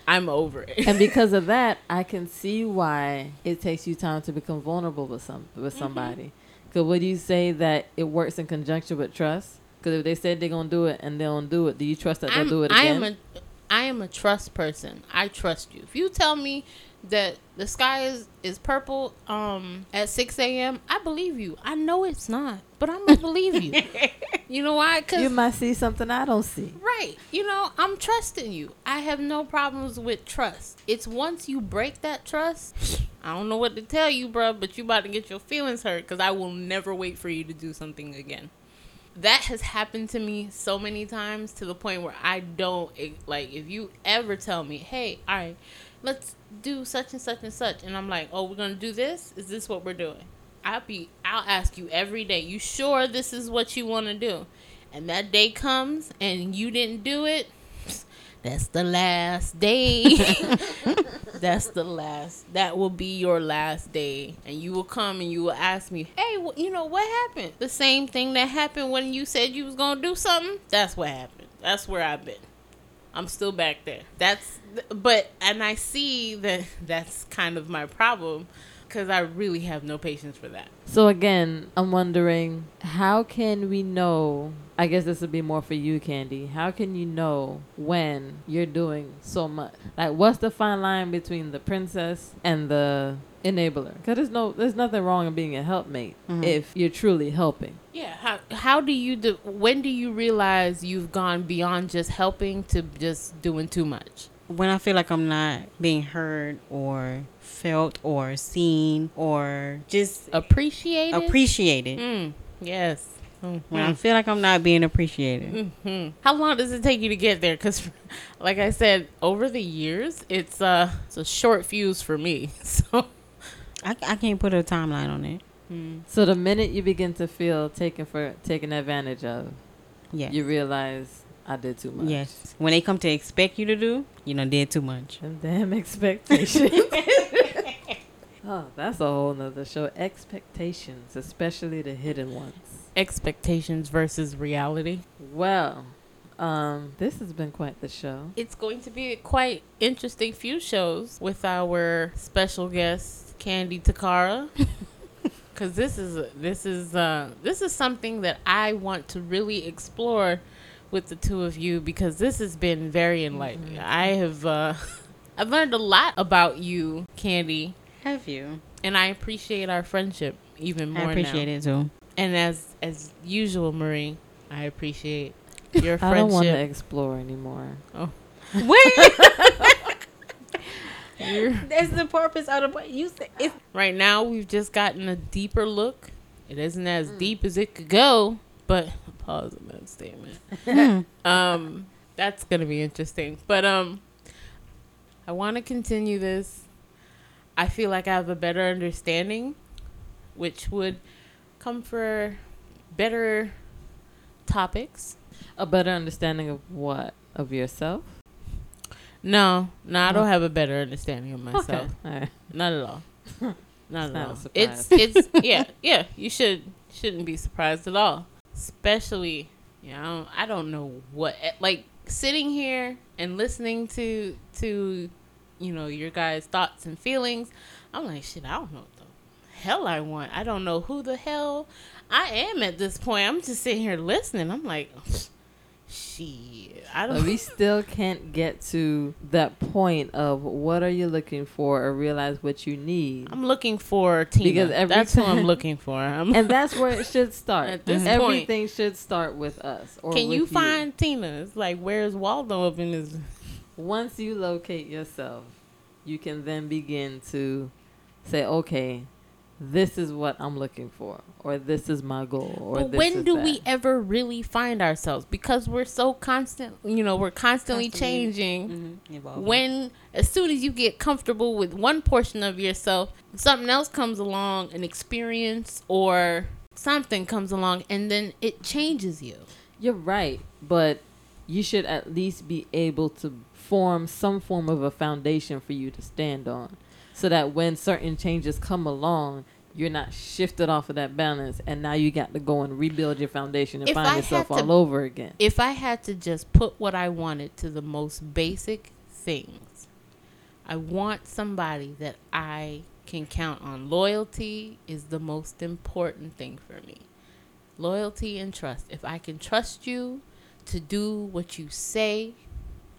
S2: I'm over it.
S1: and because of that, I can see why it takes you time to become vulnerable with some
S2: Mm-hmm.
S1: with somebody. Because would you say that it works in conjunction with trust? Because if they said they're gonna do it and they don't do it, do you trust that they'll
S2: I'm,
S1: do it again?
S2: I am a I am a trust person. I trust you. If you tell me that the sky is, is purple um at six AM, I believe you. I know it's not, but I'm gonna believe you. You know why? Because
S1: you might see something I don't see.
S2: Right. You know, I'm trusting you. I have no problems with trust. It's once you break that trust, I don't know what to tell you, bro, but you about to get your feelings hurt because I will never wait for you to do something again. That has happened to me so many times to the point where I don't like if you ever tell me, "Hey, all right, let's do such and such and such," and I'm like, "Oh, we're gonna do this. Is this what we're doing?" I'll be, I'll ask you every day. You sure this is what you want to do? And that day comes and you didn't do it. That's the last day. That's the last. That will be your last day. And you will come and you will ask me, hey, wh- you know, what happened? The same thing that happened when you said you was going to do something. That's what happened. That's where I've been. I'm still back there. That's, but, and I see that that's kind of my problem because I really have no patience for that.
S1: So again, I'm wondering how can we know? I guess this would be more for you, Candi. How can you know when you're doing so much? Like, what's the fine line between the princess and the enabler. Because there's no, there's nothing wrong in being a helpmate
S3: Mhm.
S1: if you're truly helping.
S2: Yeah. How how do you do? When do you realize you've gone beyond just helping to just doing too much?
S3: when I feel like I'm not being heard or felt or seen or just
S2: Appreciated.
S3: appreciated.
S2: Mm, yes.
S3: When I feel like I'm not being appreciated.
S2: hmm How long does it take you to get there? Because, like I said, over the years, it's uh, it's a short fuse for me. So,
S3: I, I can't put a timeline on it.
S2: mm.
S1: So the minute you begin to feel taken for taken advantage of,
S3: Yeah.
S1: you realize I did too much.
S3: Yes. When they come to expect you to do, you know, did too much.
S1: Them damn expectations. oh, that's a whole nother show. Expectations, especially the hidden ones.
S2: expectations versus reality.
S1: Well, um, this has been quite the show.
S2: It's going to be a quite interesting few shows with our special guest Candi Tacara. Cause this is this is uh, this is something that I want to really explore with the two of you because this has been very enlightening. I have uh, I've learned a lot about you, Candi,
S3: Have you?
S2: and I appreciate our friendship even more
S3: I appreciate
S2: now.
S3: it too.
S2: And as as usual, Marie, I appreciate your friendship.
S1: I don't want to explore anymore. Oh.
S3: Wait.
S2: You're-
S3: That's the purpose of the. You said it's
S2: right now, we've just gotten a deeper look. It isn't as deep as it could go, but pause on that statement. um, that's gonna be interesting. But um, I want to continue this. I feel like I have a better understanding, which would come for better topics.
S1: A better understanding of what of yourself.
S2: No, no, I don't have a better understanding of myself.
S1: Okay. Right.
S2: Not at all. Not at
S1: not
S2: all. It's it's yeah yeah. You should shouldn't be surprised at all. Especially you know I don't know what eh, like sitting here and listening to to you know your guys' thoughts and feelings. I'm like shit. I don't know what the hell I want. I don't know who the hell I am at this point. I'm just sitting here listening. I'm like shit. I don't.
S1: we still can't get to that point of what are you looking for or realize what you need.
S2: I'm looking for Tina.
S1: Because every
S2: That's who I'm looking for. I'm
S1: and that's where it should start.
S2: At this point.
S1: Everything should start with us. Or
S2: Can
S1: with
S2: you find Tina? It's like where's Waldo up in this?
S1: Once you locate yourself, you can then begin to say, okay, this is what I'm looking for, or this is my goal, or
S2: But
S1: this
S2: when do
S1: that.
S2: we ever really find ourselves? Because we're so constant. You know, we're constantly,
S3: Constantly.
S2: changing.
S3: mm-hmm.
S2: When as soon as you get comfortable with one portion of yourself, something else comes along, an experience or something comes along, and then it changes you.
S1: You're right, but you should at least be able to form some form of a foundation for you to stand on, so that when certain changes come along. You're not shifted off of that balance, and now you got to go and rebuild your foundation and
S2: If
S1: find
S2: I
S1: yourself
S2: to-
S1: all over again.
S2: If I had to just put what I wanted to the most basic things, I want somebody that I can count on. Loyalty is the most important thing for me. Loyalty and trust. If I can trust you to do what you say,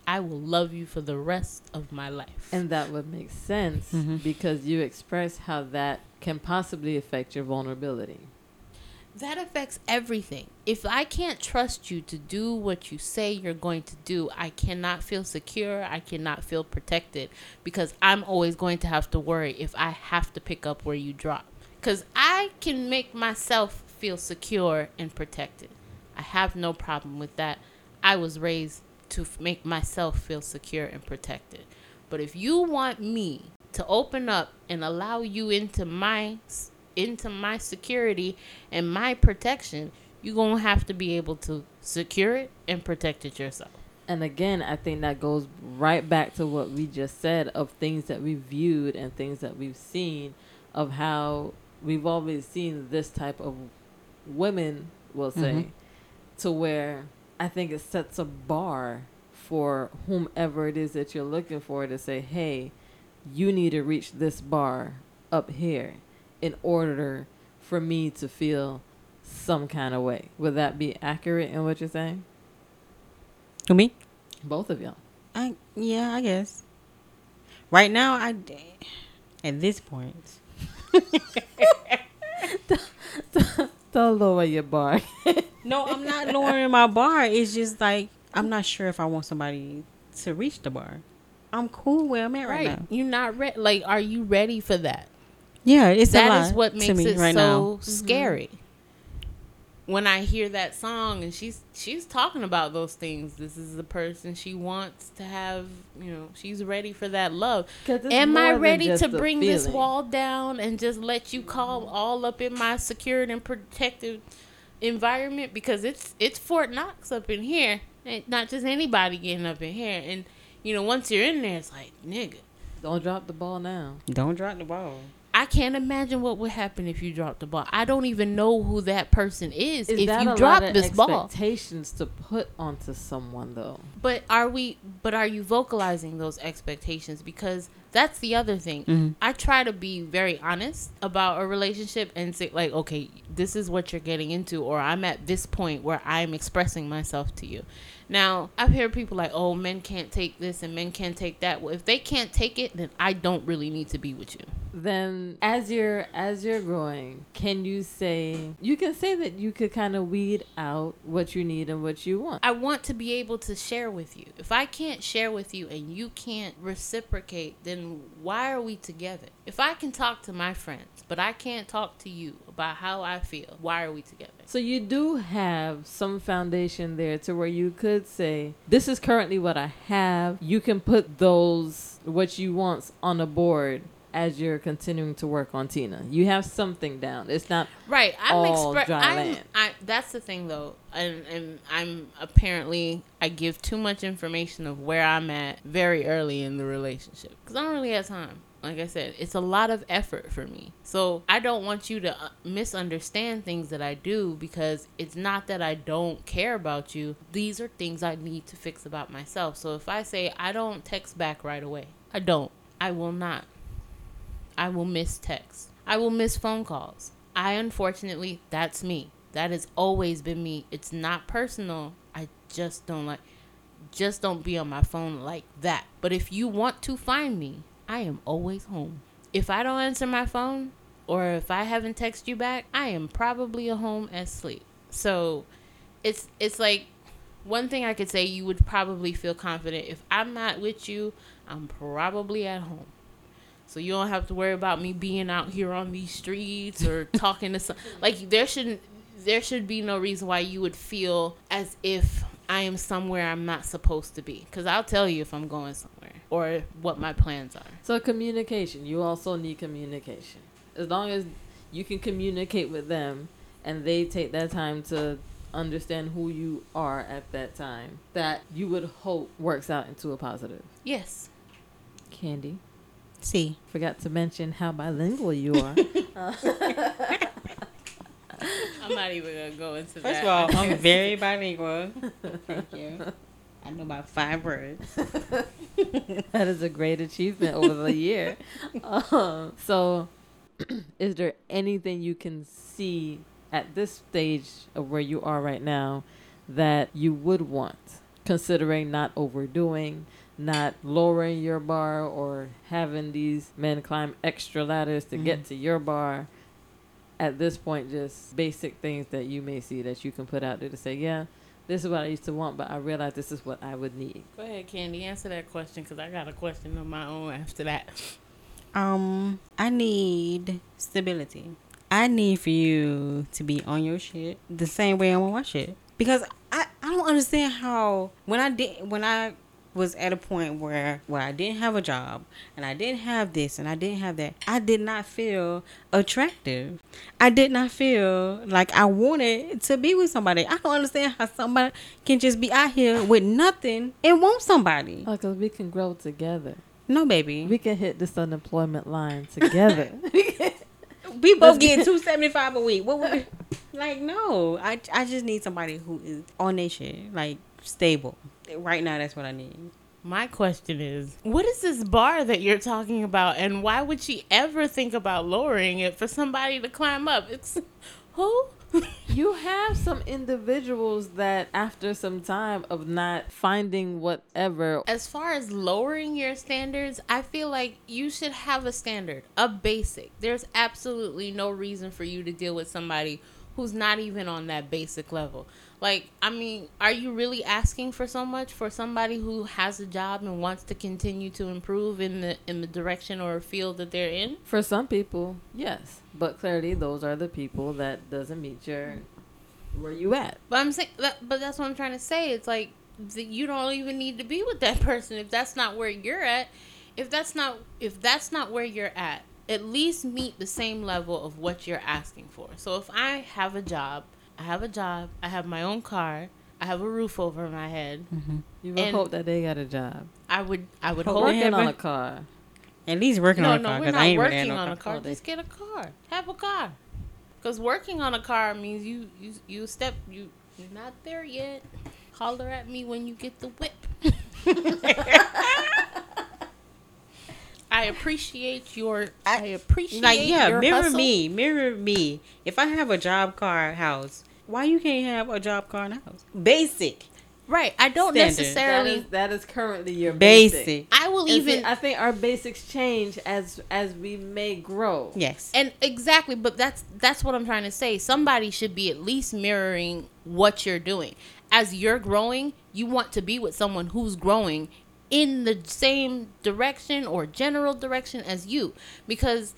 S2: I will love you for the rest of my life.
S1: And that would make sense
S3: Mhm.
S1: because you express how that can possibly affect your vulnerability.
S2: That affects everything. If I can't trust you to do what you say you're going to do, I cannot feel secure. I cannot feel protected because I'm always going to have to worry if I have to pick up where you drop. Because I can make myself feel secure and protected. I have no problem with that. I was raised to f- make myself feel secure and protected. But if you want me to open up and allow you into my into my security and my protection, you're going to have to be able to secure it and protect it yourself.
S1: And again, I think that goes right back to what we just said of things that we viewed and things that we've seen of how we've always seen this type of women, we'll say,
S3: Mhm.
S1: to where I think it sets a bar for whomever it is that you're looking for to say, hey, you need to reach this bar up here in order for me to feel some kind of way. Would that be accurate in what you're saying?
S3: To me?
S1: Both of y'all.
S3: I yeah, I guess. Right now, I at this point.
S1: Don't lower your bar.
S3: No, I'm not lowering my bar. It's just like I'm not sure if I want somebody to reach the bar. I'm cool where I'm at right,
S2: Right.
S3: now.
S2: You're not ready. Like, are you ready for that?
S3: Yeah, it's a lot
S2: is what makes
S3: me
S2: it
S3: right
S2: so
S3: now.
S1: Mm-hmm.
S2: Scary. When I hear that song and she's she's talking about those things, this is the person she wants to have. You know, she's ready for that love. Am I ready to
S1: a
S2: bring this wall down and just let you call all up in my secured and protected environment? Because it's it's Fort Knox up in here, and not just anybody getting up in here. And you know, once you're in there, it's like nigga.
S1: Don't drop the ball now.
S3: Don't drop the ball.
S2: I can't imagine what would happen if you dropped the ball. I don't even know who that person is,
S1: Is
S2: if
S1: that
S2: you
S1: a
S2: drop
S1: lot of
S2: this ball.
S1: expectations to put onto someone though?
S2: But are we? But are you vocalizing those expectations? Because that's the other thing.
S3: Mm-hmm.
S2: I try to be very honest about a relationship and say like, okay, this is what you're getting into, or I'm at this point where I'm expressing myself to you. Now I've heard people like, oh, men can't take this and men can't take that. Well, if they can't take it, then I don't really need to be with you.
S1: Then as you're as you're growing, can you say you can say that you could kind of weed out what you need and what you want?
S2: I want to be able to share with you. If I can't share with you and you can't reciprocate, then why are we together? If I can talk to my friends, but I can't talk to you about how I feel, why are we together?
S1: So you do have some foundation there to where you could say, "This is currently what I have." You can put those what you want on a board as you're continuing to work on Tina. You have something down. It's not
S2: Right. I'm
S1: All
S2: expre-
S1: dry
S2: I'm,
S1: land.
S2: I that's the thing though. And and I'm apparently I give too much information of where I'm at very early in the relationship cuz I don't really have time. Like I said, it's a lot of effort for me. So I don't want you to uh, misunderstand things that I do because it's not that I don't care about you. These are things I need to fix about myself. So if I say I don't text back right away, I don't. I will not. I will miss texts. I will miss phone calls. I unfortunately, that's me. That has always been me. It's not personal. I just don't like, just don't be on my phone like that. But if you want to find me, I am always home. If I don't answer my phone or if I haven't texted you back, I am probably at home asleep. So it's it's like one thing I could say you would probably feel confident if I'm not with you, I'm probably at home. So you don't have to worry about me being out here on these streets or talking to some like there shouldn't there should be no reason why you would feel as if I am somewhere I'm not supposed to be cuz I'll tell you if I'm going somewhere or what my plans are.
S1: So communication, you also need communication. As long as you can communicate with them and they take that time to understand who you are at that time, that you would hope works out into a positive.
S2: Yes.
S1: Candi,
S3: See,
S1: forgot to mention how bilingual you are.
S2: I'm not even going to go into
S3: first
S2: that.
S3: of all, I'm very bilingual. Thank you. I know about five words.
S1: that is a great achievement over the year. Um, so, is there anything you can see at this stage of where you are right now that you would want, considering not overdoing, not lowering your bar, or having these men climb extra ladders to get to your bar? At this point, just basic things that you may see that you can put out there to say, yeah, this is what I used to want, but I realize this is what I would need.
S2: Go ahead, Candi. Answer that question because I got a question of my own after that.
S3: Um, I need stability. I need for you to be on your shit the same way I'm on my shit. Because I, I don't understand how when I did when I was at a point where where I didn't have a job and I didn't have this and I didn't have that, I did not feel attractive. I did not feel like I wanted to be with somebody. I don't understand how somebody can just be out here with nothing and want somebody.
S1: Oh, because we can grow together.
S3: No, baby.
S1: We can hit this unemployment line together.
S3: We both
S1: get-
S3: two seventy five a week. What would we, like? No, I I just need somebody who is on their shit, like stable. Right now, that's what I need.
S2: My question is, what is this bar that you're talking about, and why would she ever think about lowering it for somebody to climb up? It's who?
S1: you have some individuals that after some time of not finding whatever
S2: as far as lowering your standards, I feel like you should have a standard, a basic. There's absolutely no reason for you to deal with somebody who's not even on that basic level. Like, I mean, are you really asking for so much for somebody who has a job and wants to continue to improve in the in the direction or field that they're in?
S1: for some people yes but clearly those are the people that doesn't meet your where you at
S2: But I'm saying that, but that's what I'm trying to say. It's like that you don't even need to be with that person if that's not where you're at. If that's not if that's not where you're at, at least meet the same level of what you're asking for. So if I have a job, I have a job, I have my own car, I have a roof over my head, mm-hmm.
S1: you would
S2: And-
S1: hope that they got a job
S2: I would I would
S3: Hope
S2: hope
S3: they
S1: working
S3: have
S1: on
S3: a-
S1: a car
S3: At least working
S2: no,
S3: on a
S2: no,
S3: car
S2: we're
S3: because I
S2: not
S3: ain't
S2: working
S3: no
S2: on a
S3: car.
S2: car. Just get a car. Have a car. Because working on a car means you you you step you you're not there yet. Holler at me when you get the whip. I appreciate your. I, appreciate
S3: Like yeah,
S2: your
S3: mirror
S2: hustle.
S3: me, mirror me. If I have a job car house, why you can't have a job car and house? Basic,
S2: Right. I don't
S3: Standard.
S2: necessarily.
S1: is, that is currently your basic,
S3: basic.
S2: I will
S1: And see,
S2: even.
S1: I think our basics change as as we may grow
S3: Yes.
S2: And exactly, but that's that's what I'm trying to say. Somebody should be at least mirroring what you're doing. As you're growing, you want to be with someone who's growing in the same direction or general direction as you because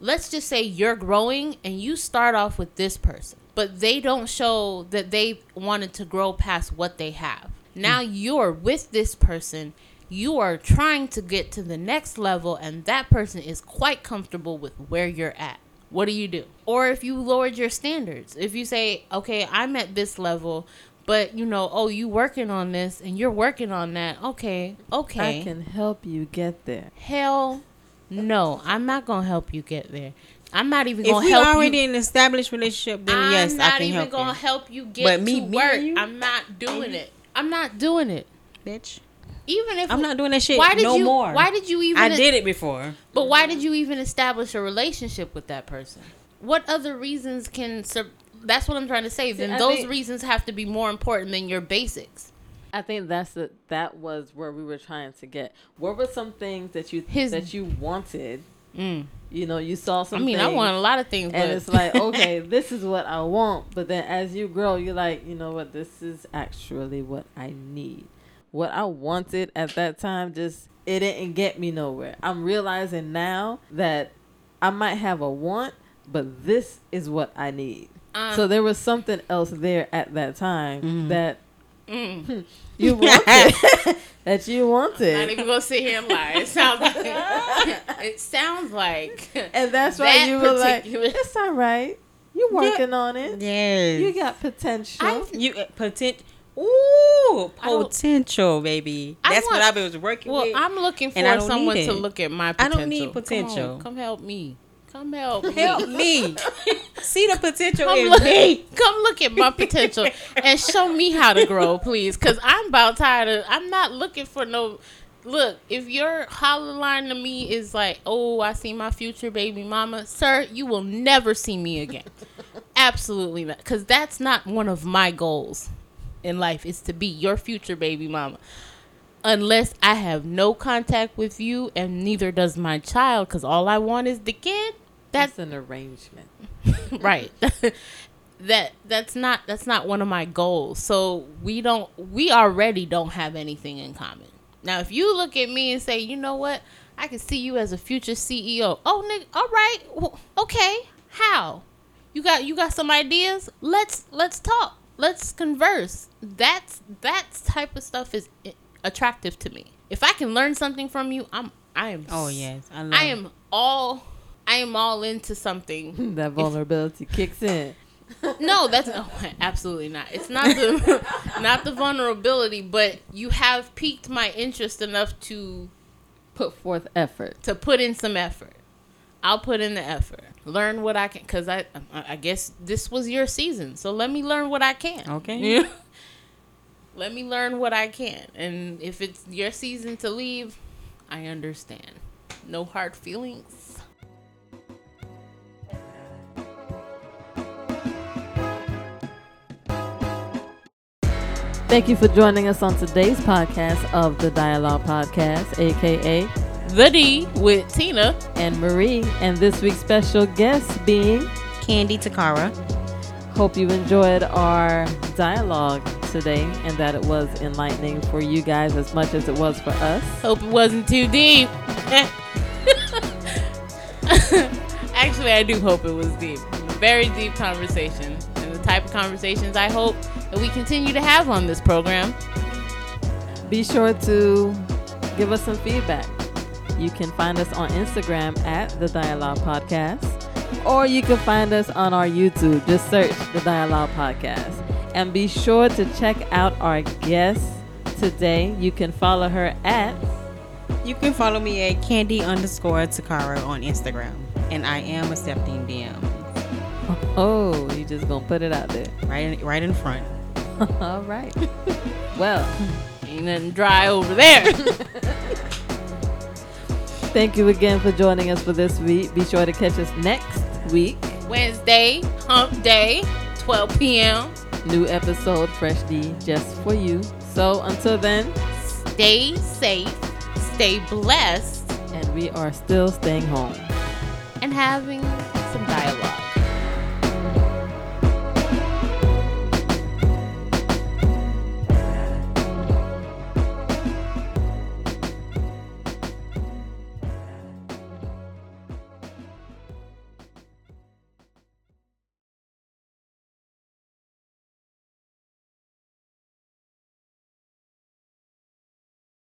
S2: let's just say you're growing and you start off with this person, but they don't show that they wanted to grow past what they have. Now mm. you're with this person, you are trying to get to the next level, and that person is quite comfortable with where you're at. What do you do? Or if you lowered your standards, if you say, okay, I'm at this level, but you know, oh, you working on this and you're working on that. Okay, okay.
S1: i can help you get there
S2: Hell no, I'm not gonna help you get there. I'm not even gonna
S3: we
S2: help
S3: already
S2: you.
S3: Already in an established relationship, then yes,
S2: I'm
S3: yes,
S2: not
S3: I'm not
S2: even gonna help you get
S3: But me
S2: to
S3: meeting
S2: work.
S3: you?
S2: I'm not doing it. I'm not doing it.
S3: bitch.
S2: Even if
S3: I'm not doing that shit
S2: why did
S3: no
S2: you,
S3: more.
S2: Why did you even?
S3: I did it before.
S2: But why did you even establish a relationship with that person? What other reasons can? Sur- that's what I'm trying to say. then
S1: I
S2: those
S1: think-
S2: reasons have to be more important than your basics.
S1: I think that's the that was where we were trying to get. What were some things that you
S2: His-
S1: that you wanted?
S2: Mm.
S1: You know, you saw
S2: I
S1: some.
S2: mean, I want a lot of things, but
S1: and it's like, okay, this is what I want. But then as you grow, you're like, you know what? This is actually what I need. What I wanted at that time just it didn't get me nowhere. I'm realizing now that I might have a want, but this is what I need.
S2: Uh,
S1: so there was something else there at that time
S3: Mhm.
S1: that
S2: mm.
S1: you wanted. that you
S2: not
S1: wanted.
S2: even gonna sit here and lie. It sounds like it sounds like
S1: And that's why
S2: that
S1: you were like, it's all right. You're working on it.
S3: Yes.
S1: You got potential.
S2: I've-
S3: you uh, potential. Ooh,
S2: I don't-
S3: potential, baby.
S2: I
S3: That's what
S2: want-
S3: I was working
S2: Well,
S3: with.
S2: Well, I'm looking for
S3: and I don't
S2: someone to look at my
S3: I don't need
S2: Come on,
S3: potential.
S2: Come, help me. Come help me.
S3: Help me. See the potential
S2: Come
S3: in
S2: look,
S3: me.
S2: come look at my potential and show me how to grow, please. Cause I'm about tired of. I'm not looking for no. Look, if your holler line to me is like, "Oh, I see my future baby mama," sir, you will never see me again. Absolutely not, cause that's not one of my goals in life. Is to be your future baby mama. Unless I have no contact with you, and neither does my child, cause all I want is the kid. That's
S1: That's an arrangement.
S2: right. That that's not that's not one of my goals. So we don't we already don't have anything in common. Now if you look at me and say you know what? I can see you as a future ceo oh nigga all right. W- okay. How? You got you got some ideas? Let's let's talk. Let's converse. That's that type of stuff is attractive to me. If i can learn something from you i'm i am
S3: Oh yes, I
S2: i am all i am all into something
S1: that vulnerability kicks in.
S2: no, that's oh, absolutely not. It's not the not the vulnerability, but you have piqued my interest enough to
S1: Put forth effort.
S2: to put in some effort. I'll put in the effort. Learn what I can, cause I I guess this was your season, so let me learn what I can.
S3: Okay.
S2: Yeah. let me learn what I can, and if it's your season to leave, I understand. No hard feelings.
S1: Thank you for joining us on today's podcast of the Dialogue Podcast, aka
S2: The D with Tina.
S1: and Marie, and this week's special guest being.
S3: Candi Tacara.
S1: Hope you enjoyed our dialogue today and that it was enlightening for you guys as much as it was for us.
S2: Hope it wasn't too deep. Actually, I do hope it was deep. Very deep conversation. And the type of conversations I hope that we continue to have on this program.
S1: Be sure to give us some feedback. You can find us on Instagram at the Dialogue Podcast, or you can find us on our YouTube. Just search the Dialogue Podcast. And be sure to check out our guest today. You can follow her at
S3: You can follow me at candi underscore Tacara on Instagram. And I am accepting DMs.
S1: Oh, you just gonna put it out there.
S3: Right in, right in front.
S1: All right. well,
S2: Ain't nothing dry over there.
S1: thank you again for joining us for this week. Be sure to catch us next week.
S2: Wednesday, hump day, 12 p.m.
S1: New episode, Fresh D, just for you. So until then,
S2: Stay safe, stay blessed,
S1: and we are still staying home.
S2: and having some dialogue.